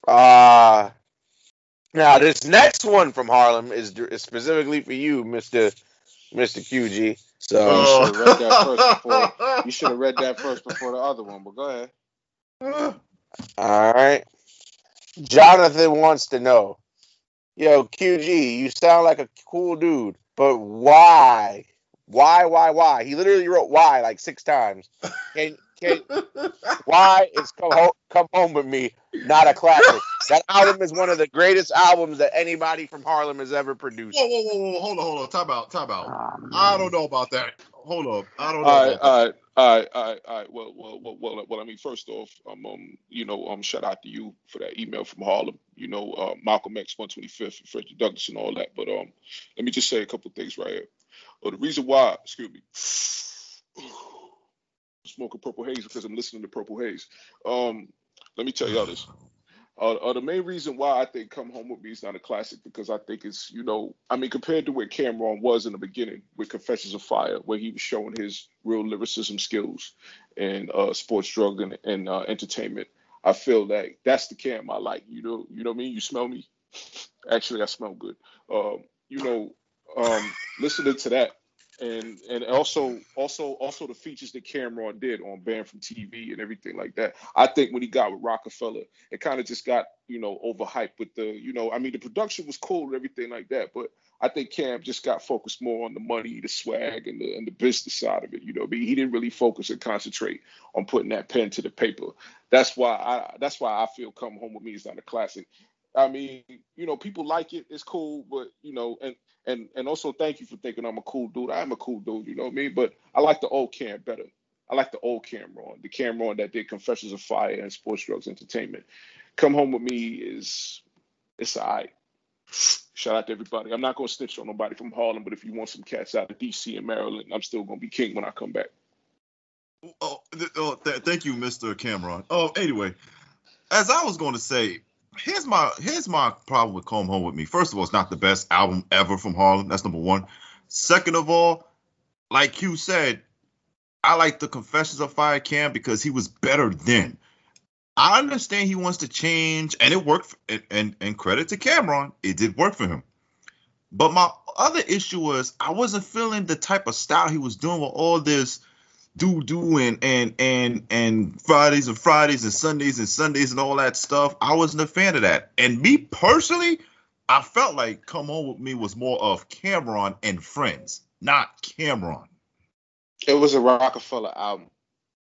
Uh now this next one from Harlem is, is specifically for you, Mister Mister QG. So Oh. You should've read that first before- You should have read that first before the other one, but go ahead. all right, Jonathan wants to know, yo QG, you sound like a cool dude, but why Why, why, why? He literally wrote why like six times. Can can why is come home come home with me not a classic? That album is one of the greatest albums that anybody from Harlem has ever produced. Whoa, whoa, whoa, whoa, hold on, hold on. Time out, time out. Oh, I don't know about that. Hold up. I don't know. All right, about that. all right, all right, all right, all right. Well, well, well, well, well. I mean, first off, um, um, you know, um, shout out to you for that email from Harlem. You know, uh, Malcolm X, 125th, and Frederick Douglass, and all that. But um, let me just say a couple things right here. Uh, the reason why, excuse me, smoking Purple Haze because I'm listening to Purple Haze. Um, let me tell y'all this. Uh, uh, the main reason why I think Come Home With Me is not a classic because I think it's, you know, I mean, compared to where Cam'ron was in the beginning with Confessions of Fire, where he was showing his real lyricism skills and uh, sports, drug, and, and uh, entertainment, I feel like that's the Cam I like. You know, you know what I mean? You smell me? Actually, I smell good. Um, you know, um, listening to that and and also also also the features that Cam'ron did on Banned from TV and everything like that. I think when he got with Rockefeller, it kind of just got you know overhyped with the you know I mean the production was cool and everything like that, but I think Cam just got focused more on the money, the swag, and the and the business side of it. You know, mean, he didn't really focus and concentrate on putting that pen to the paper. That's why I that's why I feel Come Home with Me is not a classic. I mean, you know, people like it, it's cool, but you know, and and and also thank you for thinking I'm a cool dude. I am a cool dude, you know what I mean? But I like the old Cam better. I like the old Cam'ron, the Cam'ron that did Confessions of Fire and Sports Drugs Entertainment. Come Home with Me is it's all right. Shout out to everybody. I'm not gonna snitch on nobody from Harlem, but if you want some cats out of DC and Maryland, I'm still gonna be king when I come back. Oh, th- oh th- thank you, Mr. Cam'ron. Oh, anyway, as I was going to say, here's my here's my problem with Come Home with Me. First of all, it's not the best album ever from Harlem. That's number one. Second of all, like you said, I like the Confessions of Fire Cam because he was better then. I understand he wants to change, and it worked. For, and, and and credit to Cam'ron, it did work for him. But my other issue was I wasn't feeling the type of style he was doing with all this do do and and and and Fridays and Fridays and Sundays and Sundays and all that stuff. I wasn't a fan of that. And me personally, I felt like Come Home with Me was more of Cam'ron and Friends, not Cam'ron. It was a Rockefeller album.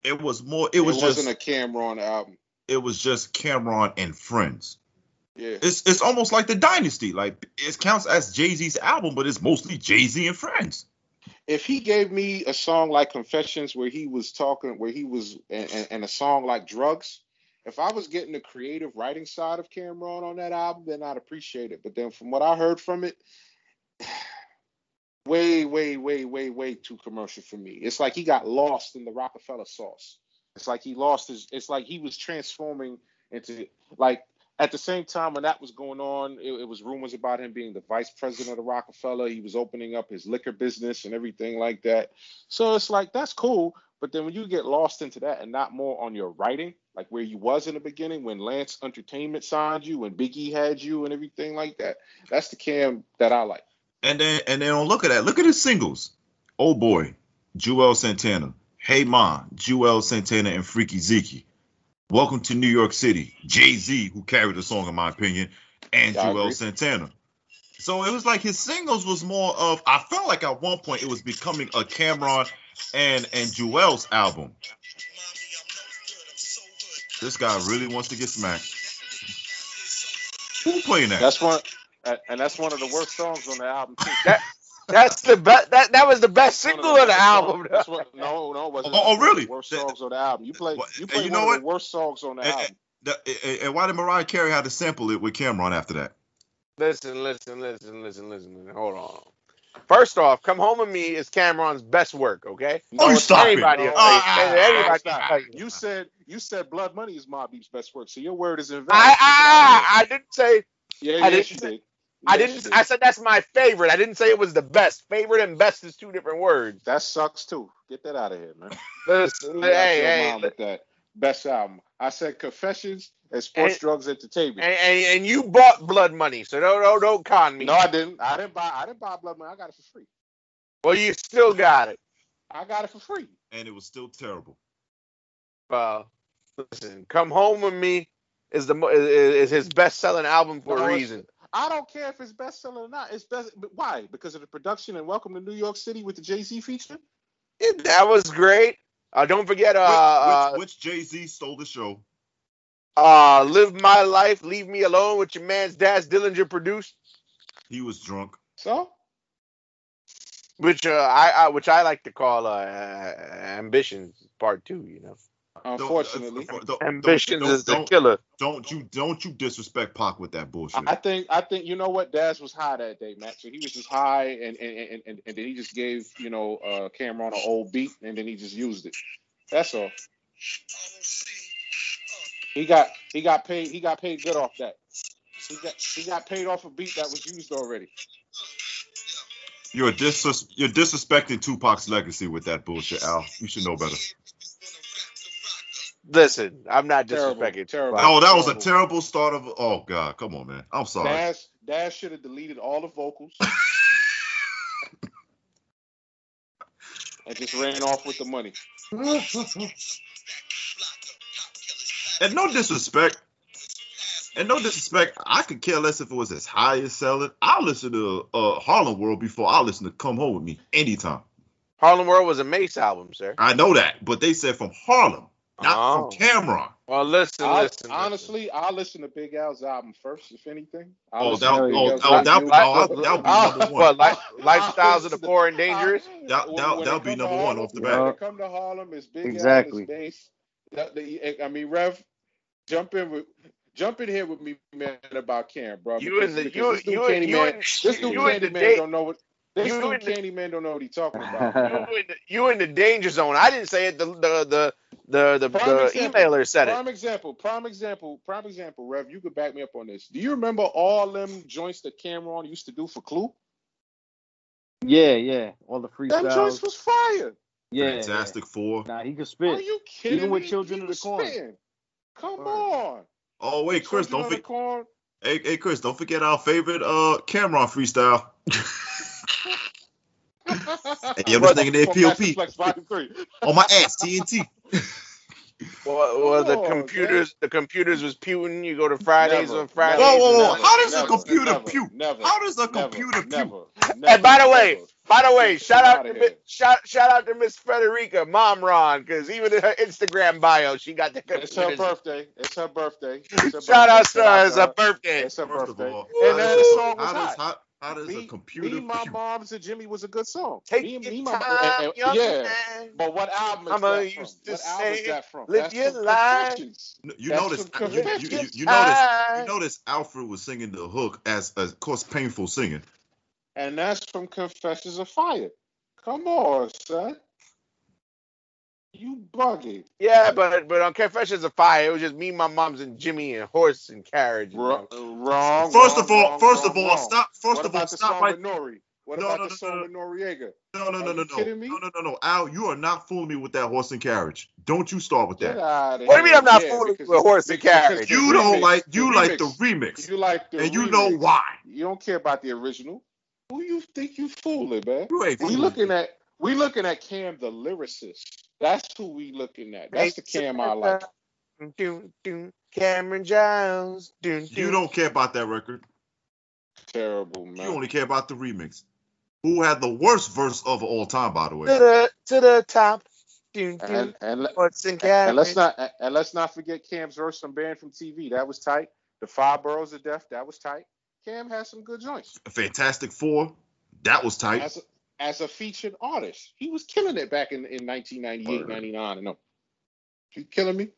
It was more. It was it just. wasn't a Cam'ron album. it was just Cam'ron and Friends. Yeah. It's it's almost like the Dynasty. Like it counts as Jay Z's album, but it's mostly Jay Z and Friends. If he gave me a song like Confessions where he was talking, where he was, and, and, a song like Drugs, if I was getting the creative writing side of Cam'ron on that album, then I'd appreciate it. But then from what I heard from it, way, way, way, way, way too commercial for me. It's like he got lost in the Rockefeller sauce. It's like he lost his, it's like he was transforming into, like, at the same time when that was going on, it, it was rumors about him being the vice president of the Rockefeller. He was opening up his liquor business and everything like that. So it's like that's cool, but then when you get lost into that and not more on your writing, like where you was in the beginning when Lance Entertainment signed you and Biggie had you and everything like that, that's the Cam that I like. And then and then look at that. Look at his singles. Oh boy, Juelz Santana. Hey Ma, Juelz Santana and Freaky Zeke. Welcome to New York City. Jay Z, who carried the song in my opinion, and Yeah, Juelz. Santana. So it was like his singles was more of. I felt like at one point it was becoming a Cam'ron and and Juelz's album. This guy really wants to get smacked. Who playing that? That's one, and that's one of the worst songs on the album too. That that's the best. That that was the best One of single of the album. songs- that's one- no, no, it wasn't. Oh, oh, One of the really? Worst That- songs on the album. You play, you and play you one know of what? the worst songs on the And- album. The- and- and why did Mariah Carey have to sample it with Cam'ron after that? Listen, listen, listen, listen, listen. Hold on. First off, "Come Home with Me" is Cam'ron's best work. Okay. Oh, it's stop not. it. Anybody, No, will Ah, you. anybody it's will not. tell you. You said you said Blood Money is Mobb Deep's best work, so your word is invalid. I, I, I didn't say. yeah, I yes, didn't you say- did. I didn't. I said that's my favorite. I didn't say it was the best. Favorite and best is two different words. That sucks too. Get that out of here, man. Listen, Get out hey, hey, with that best album. I said Confessions and Sports And- Drugs Entertainment. and, and, and you bought Blood Money, so don't don't, don't con me. no, I didn't. I didn't buy. I didn't buy Blood Money. I got it for free. Well, you still got it. I got it for free. And it was still terrible. Uh, listen, "Come Home with Me" is the mo- is, is his best selling album for No, a it's- reason. I don't care if it's bestseller or not. It's best. But why? Because of the production and Welcome to New York City with the Jay Z feature. Yeah, that was great. Uh, don't forget, uh, which, which, which Jay Z stole the show? Uh, live my life, leave me alone. With your man's Daz Dillinger produced. He was drunk. So, which uh, I, I which I like to call uh, ambitions part two. You know. Unfortunately, don't, don't, ambitions don't, is the killer. Don't you don't you disrespect Pac with that bullshit? I think I think you know what Daz was high that day, Matt. So he was just high, and and, and, and, and then he just gave you know uh, Cam'ron an old beat, and then he just used it. That's all. He got he got paid he got paid good off that. He got he got paid off a beat that was used already. You're dis you're disrespecting Tupac's legacy with that bullshit, Al. You should know better. Listen, I'm not disrespecting. Terrible. Oh, that was a terrible start of. Oh God, come on, man. I'm sorry. Daz Daz should have deleted all the vocals. and just ran off with the money. and no disrespect. And no disrespect, I could care less if it was as high as selling. I'll listen to uh, Harlem World before I listen to Come Home with Me anytime. Harlem World was a Mase album, sir. I know that, but they said from Harlem, not oh. from Cam'ron. Well, listen, I'll, listen. Honestly, listen. I'll listen to Big L's album first, if anything. I'll oh, oh, oh, that, oh, oh, that, that, that'll, that'll be number one. What, life, lifestyles of the poor and dangerous? That, that, that'll be number one off the bat. When come to Harlem, it's Big exactly. Al, it's bass. I mean, Rev, jump in with jump in here with me, man, about Cam, bro. You and the you this new you Candy you man, and, this dude you Candy and man don't know what. This you new and the- Candy man don't know what he's talking about. you in the, you in the danger zone. I didn't say it. The the the the the, Prime the example. emailer said it. Prime example, prime example, prime example, Rev. You could back me up on this. Do you remember all them joints that Cam'ron used to do for Clue? Yeah, yeah. All the Them That joints was fire. yeah, Fantastic Four. yeah. Nah, he could spin. Are you kidding Even with? Children He of the Corn. spitting. Come Word. on. Oh wait, Chris, Children don't forget. Hey, hey, Chris, don't forget our favorite uh Cam'ron freestyle. and you're listening to From POP Masterflex Volume Three. on my ass, TNT. Well, well, the Oh, computers the computers was puting. You go to Fridays Never, on Fridays. Whoa, whoa, whoa! How does a computer never, puke? Never. How does a never, computer puke? never, And by the way, by the way, shout out outta to. Mi- shout shout out to Miss Frederica, Mom Ron, because even in her Instagram bio, she got the It's her birthday. It's her birthday. It's her Shout out to her. It's Shout her birthday. It's her birthday. And how then does, the song was how does, hot. How, how does a Me, computer me, my puke? moms, and Jimmy was a good song. Take me, me, your my time, and- and- young yeah. man. But what album is I'ma that from? to What album is say, that from? live That's your life. Confessions. You notice, from you, you, you, you notice, you notice Alfred was singing the hook as, as of course, painful singing. And that's from Confessions of Fire. Come on, son. You bugging. Yeah, but but on Confessions of Fire, it was just me, my mom's, and Jimmy and horse and carriage. you Wrong. know. Uh, wrong First wrong, of all, wrong, first wrong, of all, wrong. stop. First what of all, about the stop song right. with Nori? What No, about no, the no, song no. with Noreaga? No, no, Are no, you no, no, kidding me? no, no, no, no. Al, you are not fooling me with that horse and carriage. Don't you start with that. What do you mean. I'm not Yeah, fooling because- with horse and carriage? the You don't remix- like the you like the remix. remix, You like the and you know why. You don't care about the original. Who you think you fooling, man? You ain't We looking at we looking at Cam the lyricist. That's who we looking at. That's the Cam I like. Doom, doom, Cameron Giles. Doom, You don't care about that record. Terrible, man. You only care about the remix. Who had the worst verse of all time, by the to way? the to the top. Doom, doom. and and, let- Horse and and let's not and let's not forget Cam's verse from Banned from TV. That was tight. The Five Boroughs of Death. That was tight. Cam has some good joints. Fantastic Four, that was tight. as a, as a featured artist. He was killing it back in, in 1998, Word. 99. And no, you killing me?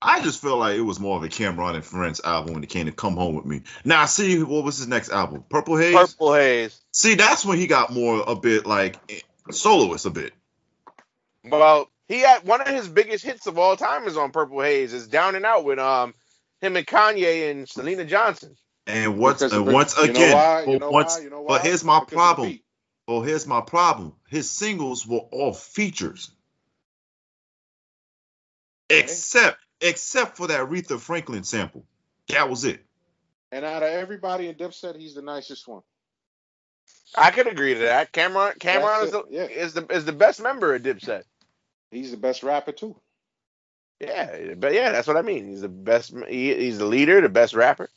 I just feel like it was more of a Cam'ron and Friends album when it came to Come Home with Me. Now, see, what was his next album? Purple Haze. Purple Haze. See, that's when he got more a bit like soloist a bit. Well, he had one of his biggest hits of all time is on Purple Haze. Is Down and Out with um him and Kanye and Syleena Johnson. And once Because and of- once you know again, why? You but know once, why? You know but here's my Because of problem. Beat. Well, here's my problem. His singles were all features, except except for that Aretha Franklin sample. That was it. And out of everybody in Dipset, he's the nicest one. I could agree to that. Cam'ron Cam'ron is the, yeah. is the is the best member of Dipset. He's the best rapper too. Yeah, but yeah, that's what I mean. He's the best. He, he's the leader, the best rapper.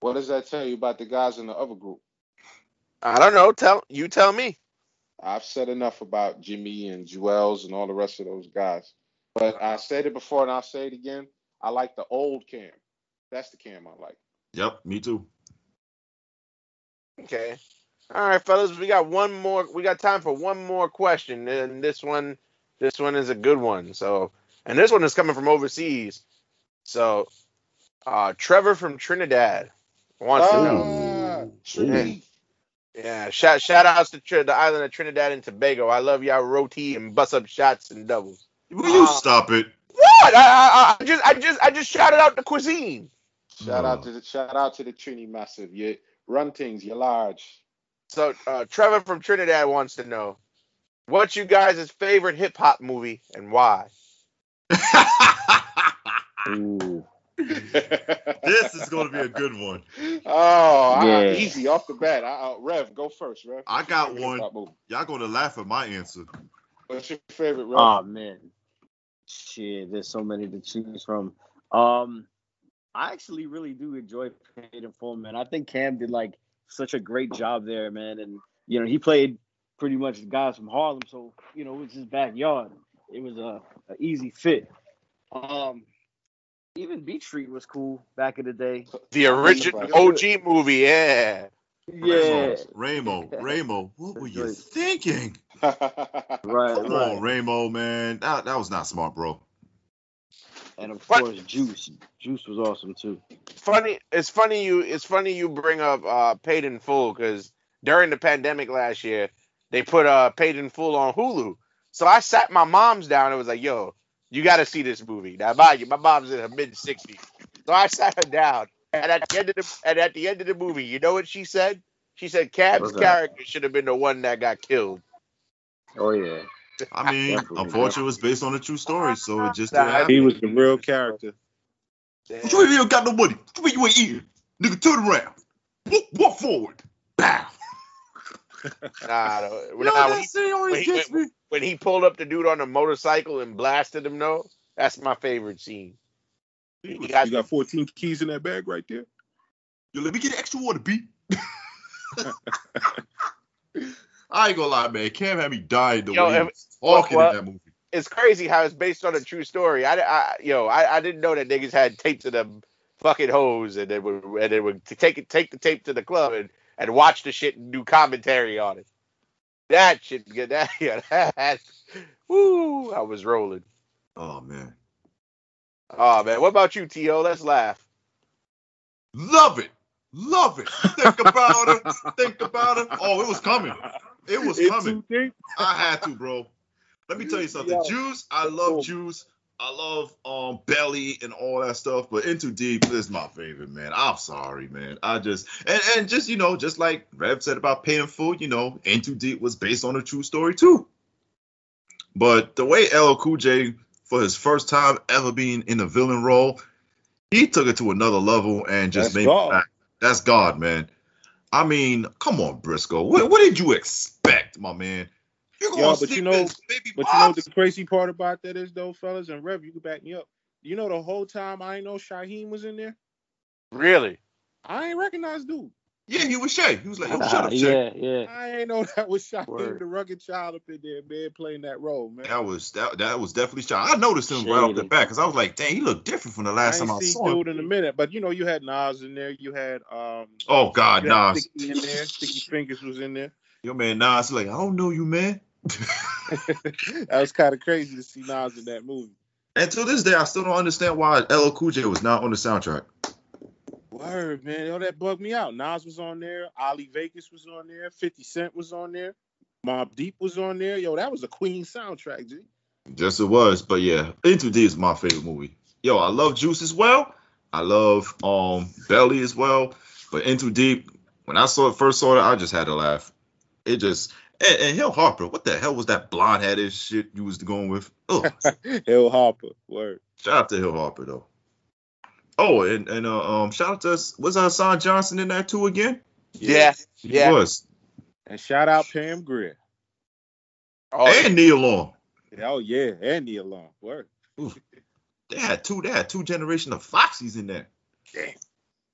What does that tell you about the guys in the other group? I don't know. Tell you tell me. I've said enough about Jimmy and Juelz and all the rest of those guys. But I said it before and I'll say it again. I like the old Cam. That's the Cam I like. Yep, me too. Okay. All right, fellas, we got one more. We got time for one more question, and this one, this one is a good one. So, and this one is coming from overseas. So, uh, Trevor from Trinidad wants to know. Ah, Ooh. Trini. Yeah, shout shout outs to Tr- the island of Trinidad and Tobago. I love y'all roti and bust up shots and doubles. Will you Uh, stop it? What? I, I, I just I just I just shouted out the cuisine. Shout out to the shout out to the Trini massive. You run things, you're large. So uh, Trevor from Trinidad wants to know what's you guys' favorite hip hop movie and why. Ooh. this is going to be a good one. Oh, I- Yeah. easy off the bat. I, I, Rev, go first, Rev. I got one. Y'all going to laugh at my answer. What's your favorite, Rev? Oh man, shit. There's so many to choose from. Um, I actually really do enjoy Paid in Full, man. I think Cam did like such a great job there, man. And you know, he played pretty much the guys from Harlem, so you know, it was his backyard. It was a, a easy fit. Um, even Beat Street was cool back in the day. The original OG movie, yeah. Yeah, Ramo, Ramo, what were you thinking? right, Come right. on, Ramo, man. That, that was not smart, bro. And of What? course, Juice. Juice was awesome too. Funny, it's funny you it's funny you bring up uh Paid in Full because during the pandemic last year they put uh Paid in Full on Hulu. So I sat my mom's down and was like, "Yo, you got to see this movie." Now, mind you, my mom's in her mid sixties, so I sat her down. And at the end of the and at the end of the movie, you know what she said? She said Cam's character should have been the one that got killed. Oh yeah. I mean, unfortunately, it was based on a true story, so it just Nah, didn't. He was the real character. What you mean you ain't got no money? What you mean you ain't eating? Nigga, turn around. Walk, walk forward. Bow. Nah, no, Yo, nah, when, that he, scene always when he- gets me. when he pulled up the dude on the motorcycle and blasted him, though, that's my favorite scene. He You got- you got 14 keys in that bag right there. Yo, let me get extra water, B. I ain't gonna lie, man. Cam had me dying the Yo, way he was talking well, in that movie. It's crazy how it's based on a true story. I, I yo, I, I didn't know that niggas had tapes of them fucking hoes and they would and they would take take the tape to the club and, and watch the shit and do commentary on it. That shit get that yeah that woo I was rolling. Oh man, Oh man, what about you, T.O.? Let's laugh. love it, love it. Think about it. Think about it. Oh, it was coming. It was coming. I had to, bro. Let me tell you something. Yo. Juice, I love Juice. I love um Belly and all that stuff, but Into Deep is my favorite, man. I'm sorry, man. I just and, and just you know, just like Rev said about paying full, you know, Into Deep was based on a true story too. But the way LL Cool J, for his first time ever being in a villain role, he took it to another level and just That's made God. That's God, man. I mean, come on, Briscoe. What, what did you expect, my man? You're but you know- But you know the crazy part about that is though, fellas, and Rev, you can back me up. You know the whole time I ain't know Shyheim was in there. Really? I ain't recognize dude. Yeah, he was Shay. He was like, yo, shut up, Shay. yeah, yeah. I ain't know that was Shyheim, the rugged child up in there, man, playing that role, man. That was that, that was definitely Shay. I noticed him right off the Shady. bat because I was like, dang, he looked different from the last ain't time I see saw him. dude in a minute, but you know you had Nas in there, you had um, Oh God, you Nas. Sticky in there, Sticky Fingers was in there. Yo, man, Nas, like, I don't know you, man. that was kind of crazy to see Nas in that movie. and to this day, I still don't understand why LL Cool J was not on the soundtrack. Word, man. Yo, that bugged me out. Nas was on there. Ali Vegas was on there. 50 Cent was on there. Mobb Deep was on there. Yo, that was a Queen soundtrack, G. Yes, it was. But yeah, Into D is my favorite movie. Yo, I love Juice as well. I love um Belly as well. But Into Deep, when I saw it first saw it, I just had to laugh. It just and, and Hill Harper, what the hell was that blonde headed shit you was going with? Oh, Hill Harper. Word. shout out to Hill Harper though. Oh, and and uh, um, shout out to was Hassan Johnson in that too again? Yeah. He Yeah. was. And shout out Pam Grier. Oh, and Nia Long. Oh, yeah. And Nia Long. Word. They had two. They had two generation of Foxies in there. Damn.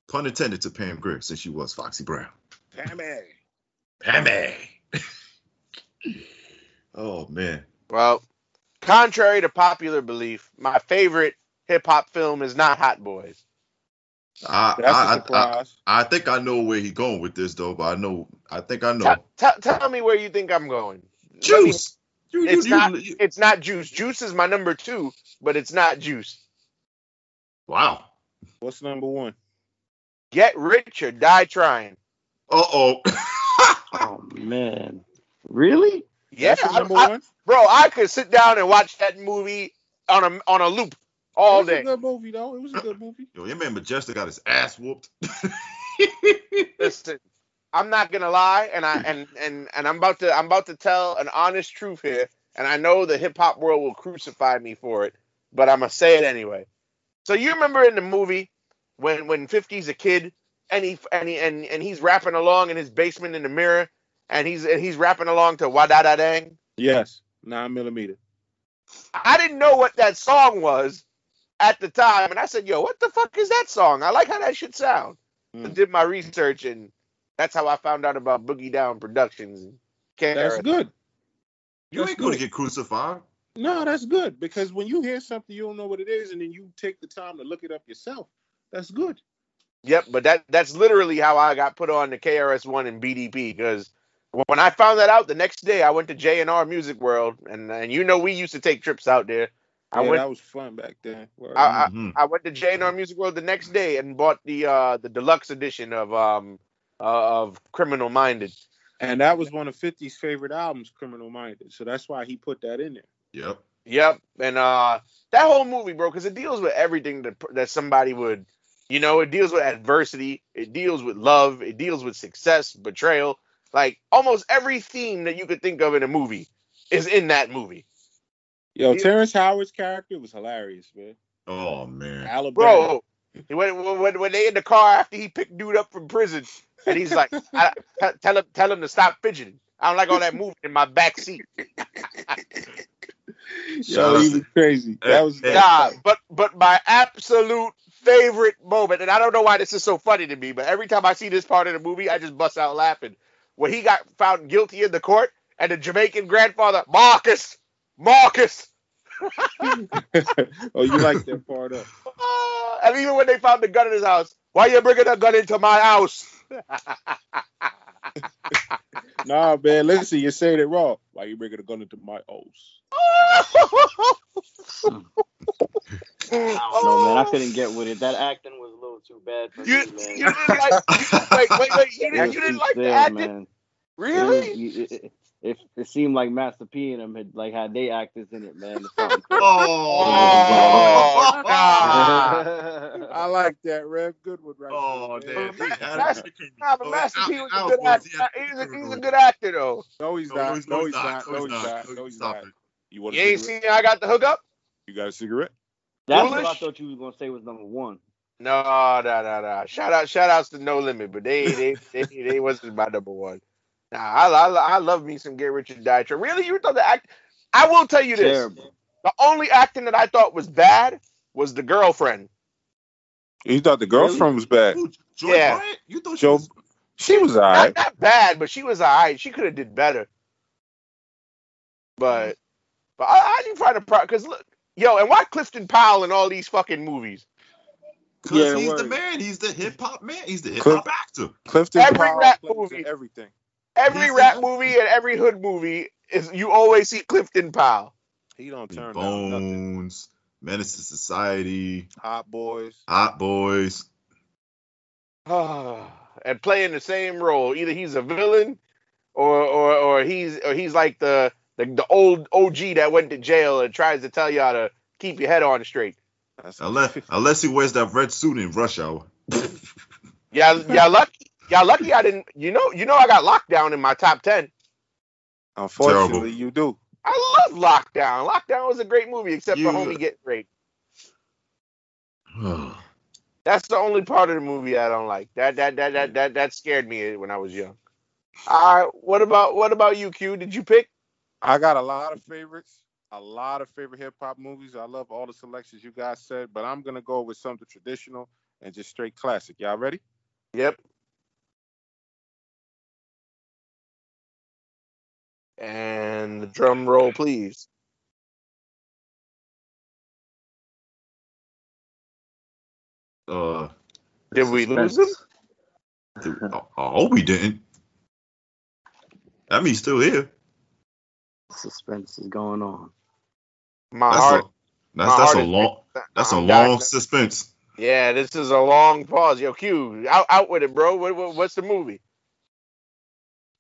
Pun intended to Pam Grier since she was Foxy Brown. Pammy. Pammy. Oh man. Well, contrary to popular belief, my favorite hip hop film is not Hot Boyz. I, That's a I, I, surprise. I think I know where he's going with this though, but I know I think I know. Tell, tell, tell me where you think I'm going. Let me- Juice. You, you, It's you- not. you- It's not Juice. Juice is my number two, but it's not Juice. wow. What's number one? Get rich or die trying. Uh oh. Oh man, really? Yeah, I- I- bro, I could sit down and watch that movie on a on a loop all it was day. a good movie though. It was a good movie. Yo, your man Majestic got his ass whooped. Listen, I'm not gonna lie, and I and and and I'm about to I'm about to tell an honest truth here, and I know the hip hop world will crucify me for it, but I'm gonna say it anyway. So you remember in the movie when when 50's a kid and he and he and, and he's rapping along in his basement in the mirror, and he's and he's rapping along to Wada Da Dang. Yes, nine millimeter. I didn't know what that song was at the time, and I said, "Yo, what the fuck is that song? I like how that shit sound." I Mm. did my research, and that's how I found out about Boogie Down Productions. and That's KRS. good. you That's ain't gonna get crucified. No, that's good because when you hear something you don't know what it is, and then you take the time to look it up yourself, that's good. Yep, but that that's literally how I got put on the KRS One and BDP because when I found that out the next day, I went to J and R Music World, and and you know we used to take trips out there. I yeah, went that was fun back then. I- I- Mhm. I went to J and R Music World the next day and bought the uh the deluxe edition of um uh, of Criminal Minded. and that was one of 50's favorite albums, Criminal Minded. So that's why he put that in there. Yep. Yep, and uh that whole movie, bro, because it deals with everything that that somebody would, you know, it deals with adversity, it deals with love, it deals with success, betrayal, like almost every theme that you could think of in a movie is in that movie, Yo, Yeah. Terrence Howard's character was hilarious, man. Oh man. Alabama. bro. When, when when they in the car after he picked dude up from prison, and he's like, I, t- tell him tell him to stop fidgeting. I don't like all that moving in my back seat. Yo, he was crazy. Uh, that was uh, Hey, Nah, but but my absolute favorite moment, and I don't know why this is so funny to me, but every time I see this part of the movie, I just bust out laughing. When he got found guilty in the court, and the Jamaican grandfather, Marcus, Marcus, oh, you like that part up. Ah, and even when they found the gun in his house, why you bringing a gun into my house? Nah, man, listen, you're saying it wrong. Why you bringing a gun into my house? I don't know, man. I couldn't get with it. That acting was a little too bad for You, me, man. you didn't like, wait, wait, wait, you didn't, you didn't like the acting? man. It, Really? was- it, it, it, it seemed like Master P and them had like had they actors in it, man. or something. Oh, nah. I like that, Rev. Goodwood. one, right Oh, there. damn. That's- Nah, but Master P was a good actor. He's a, he's a good actor, though. No, he's not. No, he's not. No, he's not. No, he's not. You want You ain't cigarette? seen I got the hookup? You got a cigarette? That's what I thought you was gonna say was number one. No, no, no, no. Shout out, shout outs to No Limit, but they, they, they, they wasn't my number one. Nah, I, I, I love me some Get Rich or Die Trying. Really, you thought the act? I will tell you this: Terrible. the only acting that I thought was bad was the girlfriend. You thought the girlfriend was bad? Who, Joy Yeah. Bryant? You thought she Joe, was she was Not, alright. not bad, but she was alright. She could have did better. But, but I, I didn't find a problem because look, yo, and why Clifton Powell in all these fucking movies? Because Yeah, he's the man. He's the hip hop man. He's the hip Cliff- hop actor. Clifton Every Powell rap movie. everything. Every He's the- rap movie and every hood movie is you always see Clifton Powell. He don't turn down. Bones, Menace II Society, Hot boyz. Hot Boyz. and playing the same role. Either he's a villain or or or he's or he's like the the, the old OG that went to jail and tries to tell y'all to keep your head on straight. That's Unless, unless he wears that red suit in Rush Hour. Yeah, yeah, lucky. Y'all lucky I didn't. You know, you know I got lockdown in my top ten. Unfortunately, Terrible. you do. I love Lockdown. Lockdown was a great movie, except You- for homie getting raped. That's the only part of the movie I don't like. That that that that that that scared me when I was young. All right, what about what about you, Q? Did you pick? I got a lot of favorites, a lot of favorite hip hop movies. I love all the selections you guys said, but I'm gonna go with something traditional, and just straight classic. Y'all ready? Yep. And the drum roll, please. Uh, Did we lose him? I I hope we didn't. That means still here. Suspense is going on. My That's heart. a that's my that's heart a long that's a I'm long dying. suspense. Yeah, this is a long pause. Yo, Q, out, out with it, bro. What, what, what's the movie?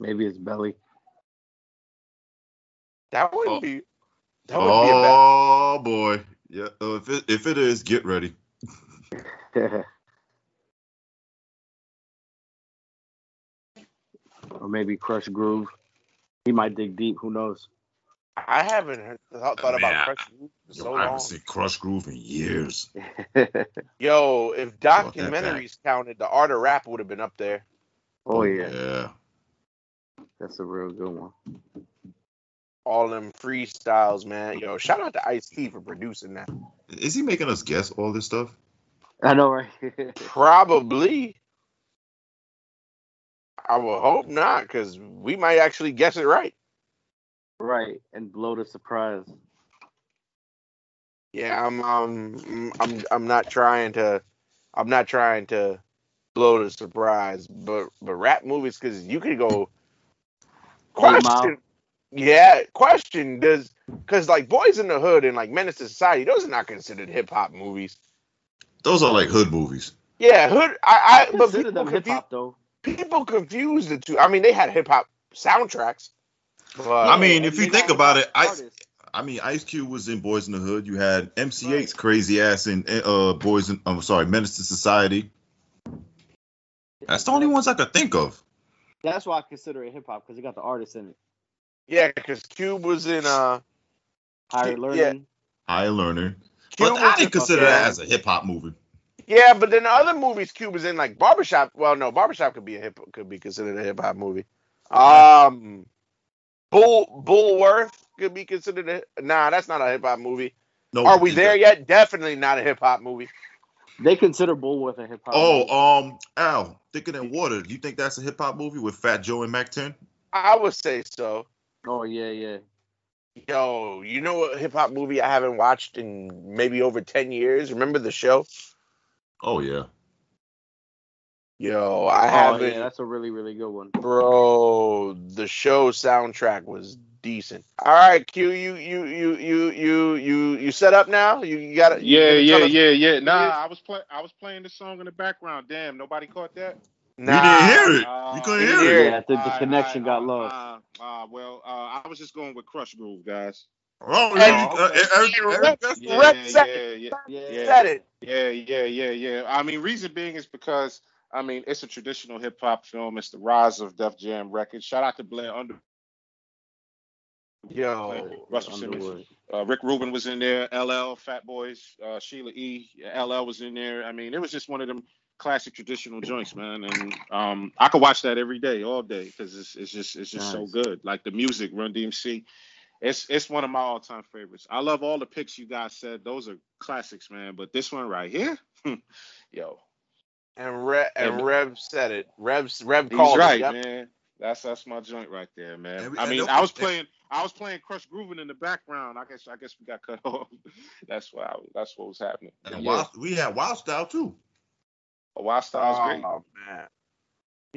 Maybe it's belly. That wouldn't Oh. be. That wouldn't be a bad. Oh boy, yeah. Uh, if it if it is, get ready. or maybe Krush Groove. He might dig deep. Who knows? I haven't heard, thought, thought Man, about Krush Groove for Yo, so I haven't long. seen Krush Groove in years. Yo, if Want that back. documentaries counted, the art of rap would have been up there. oh yeah, yeah. that's a real good one. All them freestyles, man. Yo, shout out to Ice T for producing that. Is he making us guess all this stuff? I know, right? Probably. I will hope not, because we might actually guess it right. right, and blow the surprise. Yeah, I'm um I'm I'm not trying to I'm not trying to blow the surprise, but but rap movies because you could go question. Yeah, question does because like Boyz n the Hood and like Menace II Society, those are not considered hip hop movies. Those are like hood movies. Yeah, Hood. I, I but Consider people them hip confuse, hop though. people confuse the two. I mean, they had hip hop soundtracks. But, I mean, if you think about it, I. I mean, Ice Cube was in Boyz n the Hood. You had MC Eiht's crazy ass in uh Boys in I'm sorry, Menace II Society. That's the only ones I could think of. That's why I consider it hip hop because it got the artists in it. Yeah, because Cube was in uh Higher Yeah. learning. High learner. Cube But I in- didn't consider yeah. that as a hip hop movie. Yeah, but then the other movies Cube was in, like Barbershop. Well, no, Barbershop could be a hip could be considered a hip hop movie. Um, Bull Bulworth could be considered a nah. That's not a hip hop movie. No. Are we there yet? Definitely not a hip hop movie. They consider Bulworth a hip hop. movie. Oh, um, Al, Thicker Than Water. Do you think that's a hip hop movie with Fat Joe and Mack 10? I would say so. Oh yeah, yeah. Yo, you know what hip hop movie I haven't watched in maybe over ten years? Remember the show? Oh yeah. Yo, I Oh haven't. yeah, that's a really really good one. Bro, the show soundtrack was decent. All right, Q, you you you you you you you set up now? You, you got it? Yeah, yeah, yeah, yeah. Nah, I was play I was playing the song in the background. Damn, nobody caught that. Nah, we didn't hear it. Uh, you couldn't we hear didn't it. Yeah, the, the Alright, connection alright, got lost. Uh, uh, well, uh, I was just going with Krush Groove, guys. Oh, Hey, you- Eric, Eric, Rep- that's- Yeah, yeah, yeah, Yeah, yeah. yeah, yeah, yeah, yeah. I mean, reason being is because I mean it's a traditional hip hop film. It's the rise of Def Jam Records. Shout out to Blair Under. Yo, Russell Simmons. Underwood. Uh, Rick Rubin was in there. LL, Fat Boys, uh, Sheila E. LL was in there. I mean, it was just one of them classic traditional joints, man. And um, I could watch that every day, all day, because it's it's just it's just so good. Like the music, Run DMC. It's it's one of my all time favorites. I love all the picks you guys said. Those are classics, man. But this one right here, yo, and Rev and And- Rev said it. Rev Rev he's called right, it. Yep. man. That's that's my joint right there, man. And I mean, don't I was playing I was playing Krush Grooving in the background. I guess I guess we got cut off. that's why I, that's what was happening. And yeah, Wild, we had Wild Style too. Wild Style's great. Oh man.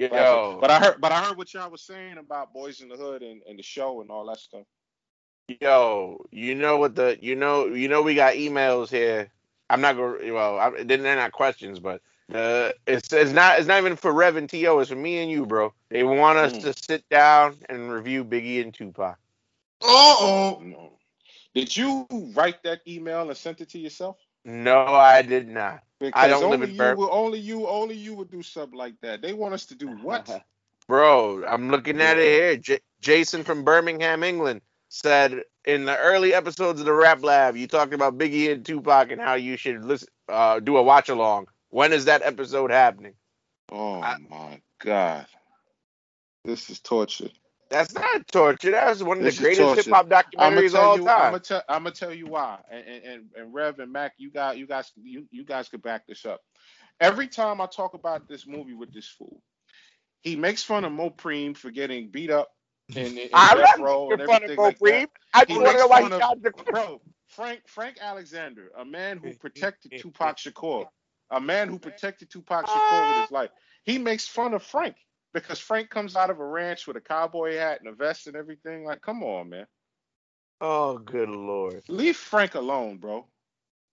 Classic. Yo, But I heard, but I heard what y'all was saying about Boyz n the Hood and, and the show and all that stuff. yo, you know what the you know you know we got emails here. I'm not gonna well, I, then they're not questions, but uh, it's it's not it's not even for Rev and To. It's for me and you, bro. They want us Mm. to sit down and review Biggie and Tupac. Oh, No. Did you write that email and send it to yourself? No, I did not. Because don't live only in you Bur- will, only you, only you would do something like that. They want us to do what? Bro, I'm looking at it here. J- Jason from Birmingham, England, said in the early episodes of the Rap Lab, you talked about Biggie and Tupac and how you should listen, uh, do a watch along. When is that episode happening? oh I- my god, this is torture. That's not torture. That's one of This the greatest hip hop documentaries of all you. I'm time. gonna tell. I'm gonna tell you why. And, and and and Rev and Mac, you got you guys you you guys could back this up. every time I talk about this movie with this fool, he makes fun of Mopreme for getting beat up in, in I'm death not row and making fun of everything like Mopreme. that. I He just want to makes know why he fun of- shot the Bro, Frank Frank Alexander, a man who protected Tupac Shakur, a man who protected Tupac Shakur with his life. He makes fun of Frank because Frank comes out of a ranch with a cowboy hat and a vest and everything. Like, come on, man. Oh, good lord. Leave Frank alone, bro.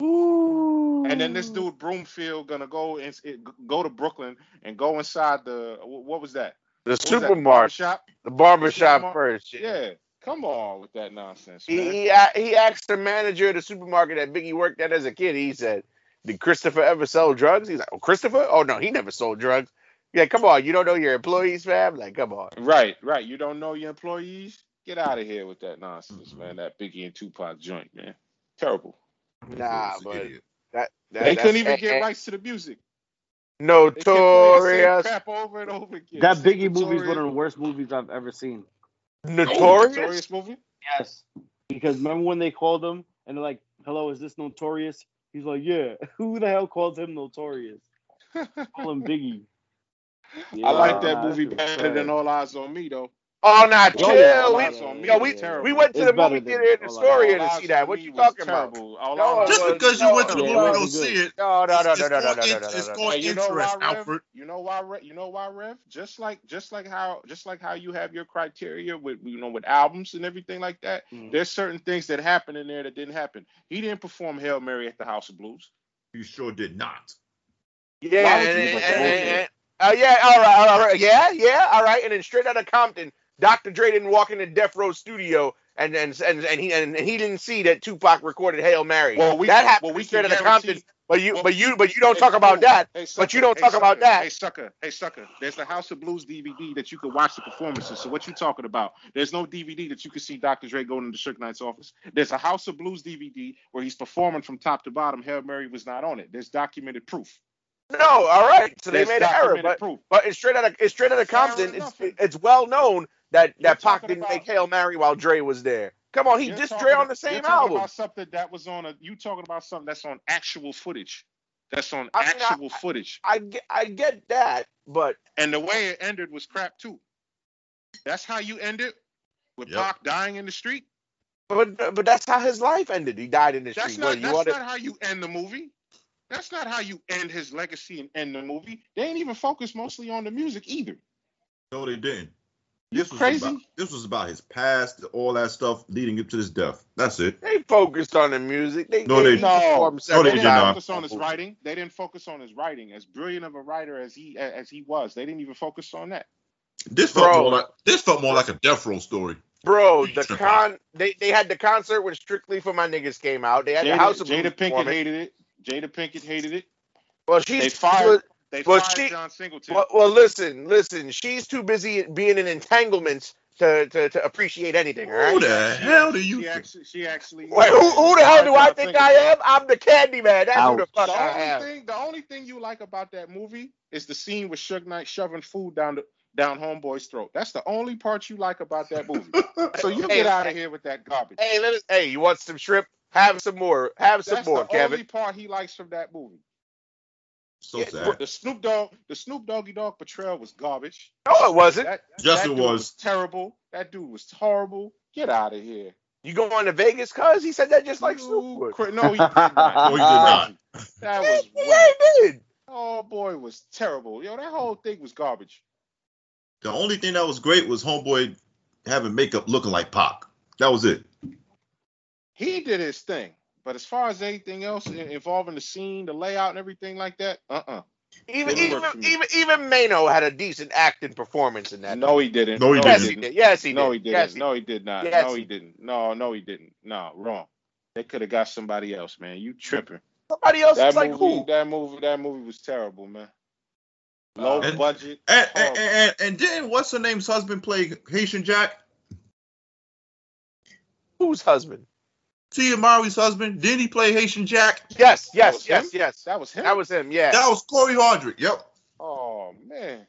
Ooh. And then this dude Broomfield gonna go and go to Brooklyn and go inside the what was that? the What that, supermarket, shop. the barbershop first. Yeah, come on with that nonsense, He, he he asked the manager of the supermarket that Biggie worked at as a kid. He said, "Did Christopher ever sell drugs?" He's like, "Oh, Christopher? Oh no, he never sold drugs." Yeah, come on. You don't know your employees, fam? Like, come on. Right, right. You don't know your employees? Get out of here with that nonsense, man. That Biggie and Tupac joint, man. Terrible. Nah, but that, that they couldn't even get rights to the music. They kept playing the same Notorious, crap over and over again. That Same Biggie movie is one of the worst movies I've ever seen. Oh, notorious. Notorious movie. Yes. Because remember when they called him and they're like, "Hello, is this Notorious?" He's like, "Yeah." Who the hell called him Notorious? Call him Biggie. I like that movie shit was better than. All Eyez on Me, though. Oh, not Oh, chill. yeah, we, Eyes on Me yo, we, terrible. we went to It's the movie theater in All Astoria to see that. What you talking about? terrible. All No, Just on Me because you was went to the movie terrible. to go see it, No, no, no, it's, no, it's no, no, no, no, it's no, no. called Hey, you know why, interest, Rev? Alfred. You know why, Rev? You know why, Rev? Just like, just like how, just like how you have your criteria with, you know, with albums and everything like that. Mhm. There's certain things that happen in there that didn't happen. He didn't perform Hail Mary at the House of Blues. You sure did not. Yeah, Why would and, you and, put and, that and- in? and- uh, yeah, all right, all right, yeah, yeah, all right. And then straight out of Compton, Dr. Dre didn't walk in the Death Row studio and and and, and he and, and he didn't see that Tupac recorded Hail Mary. Well, we that happened well, we straight out of Compton. But you, well, but you, but you don't Hey, talk about that. Hey, But sucker. you don't Hey, talk about sucker. that. Hey, sucker. Hey, sucker. There's the House of Blues DVD that you can watch the performances. So what you talking about? There's no DVD that you can see Dr. Dre going into Suge Knight's office. There's a House of Blues DVD where he's performing from top to bottom. Hail Mary was not on it. There's documented proof. No, all right. So they There's made an error, but proof. but it's straight out of it's straight out of Compton. It's it's well known that You're that Pac didn't about- make Hail Mary while Dre was there. Come on, he You're dissed talking- Dre on the you're same talking album. About something that was on a. You talking about something that's on actual footage. That's on I mean, I- actual footage. I get I get that, but And the way it ended was crap too. That's how you end it with Yep. Pac dying in the street. but but that's how his life ended. He died in the That's street. not What, you that's wanna- not how you end the movie. That's not how you end his legacy and end the movie. They ain't even focused mostly on the music either. No, they didn't. This was crazy? about this was about his past, all that stuff leading up to his death. That's it. They focused on the music. They, No, they, they- he No, they They did didn't not. focus on his writing. They didn't focus on his writing. As brilliant of a writer as he as he was, they didn't even focus on that. This felt Bro. more like this felt more like a death row story. Bro, the con they, they had the concert when Strictly for My Niggas came out. They had the House of Jada Pinkett performance. hated it. Jada Pinkett hated it. Well, They she's fired. They Well, fired she- John Singleton. well, well, listen, listen. She's too busy being in entanglements to, to, to appreciate anything. All Who right. the hell do you She think? actually, she actually. Wait, who, who the hell do I think Singleton. I am? I'm the Candy Man. That's who the fuck The I only am. thing, the only thing you like about that movie is the scene with Suge Knight shoving food down the down Homeboy's throat. That's the only part you like about that movie. So you Hey, get out of here with that garbage. Hey, let us, hey, you want some shrimp? Have some more. Have some That's more, the Kevin. only part he likes from that movie. So Yeah, sad. The Snoop Dogg, the Snoop Doggy Dogg portrayal was garbage. No, it wasn't. That, Yes, that it dude was. terrible. That dude was horrible. Get out of here. You going to Vegas, cuz? He said that just like Snoop would. cra- No, he did not. No, he did not. That was yeah, he did. Oh boy, was terrible. Yo, that whole thing was garbage. The only thing that was great was homeboy having makeup looking like Pac. That was it. He did his thing. But as far as anything else involving the scene, the layout, and everything like that, uh-uh. Even Didn't even work for me. even even Mano had a decent acting performance in that. No, he didn't. No, he yes, didn't. he did. Yes, he did. No, he didn't. Yes, he no, he did not. Yes, no, he he didn't. No, no, he didn't. No, wrong. They could have got somebody else, man. You tripping. Somebody else That is like movie, who? that movie, that movie was terrible, man. Low uh, And- budget. And and, horrible. and, and then what's her name's husband play Haitian Jack? Whose husband? Tia Mowry's husband. Didn't he play Haitian Jack? Yes, was yes, him? yes, yes. That was him. That was him. Yeah. That was Cory Hardrict. Yep. Oh man.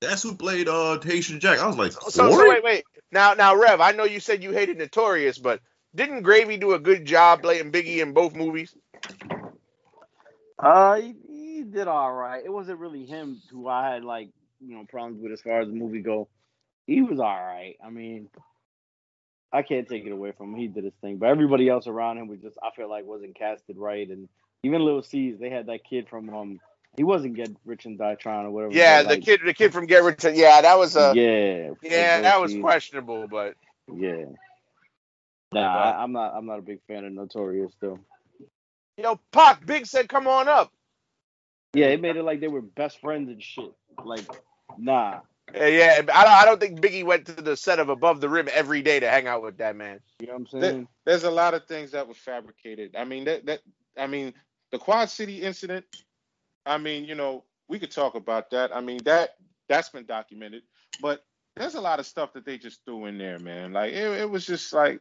That's who played uh Haitian Jack. I was like, So, so wait, wait. Now, now, Rev. I know you said you hated Notorious, but didn't Gravy do a good job playing Biggie in both movies? Uh, he, he did all right. It wasn't really him who I had like you know problems with as far as the movie go. He was all right. I mean, I can't take it away from him. He did his thing, but everybody else around him was just I feel like wasn't casted right, and even Lil' Cease they had that kid from um he wasn't Get Rich and Die Trying or whatever. Yeah, the like, kid, the kid from Get Rich. Yeah, that was uh, yeah, yeah, that was questionable, but Yeah. Nah, I, I'm not. I'm not a big fan of Notorious though. yo, Pac, Big said, "Come on up." Yeah, it made it like they were best friends and shit. Like, nah. Uh, yeah, yeah. I don't, I don't think Biggie went to the set of Above the Rim every day to hang out with that man. You know what I'm There- saying? there's a lot of things that were fabricated. I mean that that I mean the Quad City incident. I mean, you know, we could talk about that. I mean that that's been documented, but there's a lot of stuff that they just threw in there, man. Like it, it was just like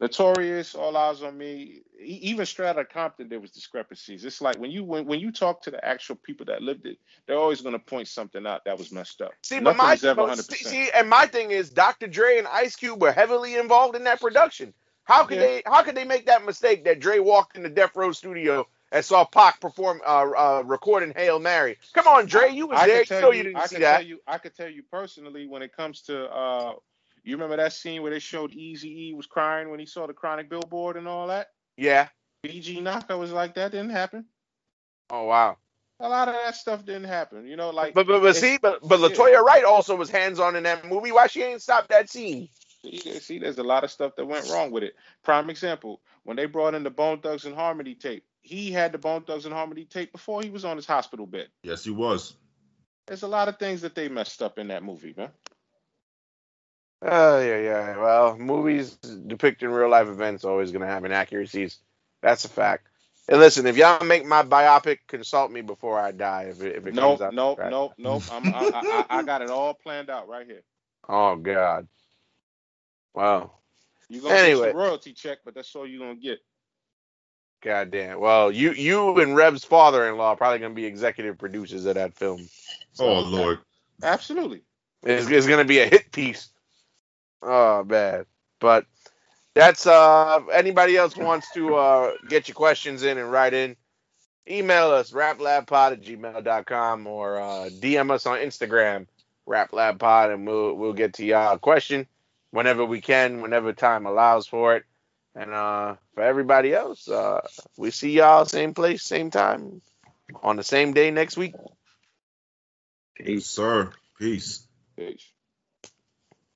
notorious, all eyes on me. Even Straight Outta Compton, there was discrepancies. It's like when you when, when you talk to the actual people that lived it, they're always going to point something out that was messed up. See, but Nothing my ever but 100%. see, and my thing is, Dr. Dre and Ice Cube were heavily involved in that production. How could Yeah. they? How could they make that mistake that Dre walked in the Death Row studio and saw Pac perform, uh, uh, recording "Hail Mary"? Come on, Dre, you was I there. You know you didn't I see that. tell you, I could tell you personally when it comes to, uh, you remember that scene where they showed Easy E was crying when he saw the Chronic billboard and all that. Yeah. BG Knocc Out was like that didn't happen. Oh wow. A lot of that stuff didn't happen. You know, like But but, but see, but but. Latoya Wright also was hands on in that movie. Why she ain't stopped that scene? see, see, there's a lot of stuff that went wrong with it. Prime example, when they brought in the Bone Thugs-n-Harmony tape, he had the Bone Thugs-n-Harmony tape before he was on his hospital bed. Yes, he was. There's a lot of things that they messed up in that movie, man. Oh yeah, yeah. Well, movies depicting real life events always gonna have inaccuracies. That's a fact. And listen, if y'all make my biopic, consult me before I die. If it, if it Nope, comes out. nope, right. nope, nope. I'm, I, I, I got it all planned out right here. Oh God. Wow. You're gonna Anyway. get some royalty check, but that's all you're gonna get. God damn. Well, you you and Rev's father-in-law are probably gonna be executive producers of that film. So Oh Lord. Absolutely. it's, it's gonna be a hit piece. Oh man. But that's uh anybody else wants to uh get your questions in and write in. Email us raplabpod at gmail.com or uh, DM us on Instagram, raplabpod, and we'll we'll get to y'all question whenever we can, whenever time allows for it. And uh for everybody else, uh we see y'all same place, same time, on the same day next week. Yes, sir. Peace. Peace.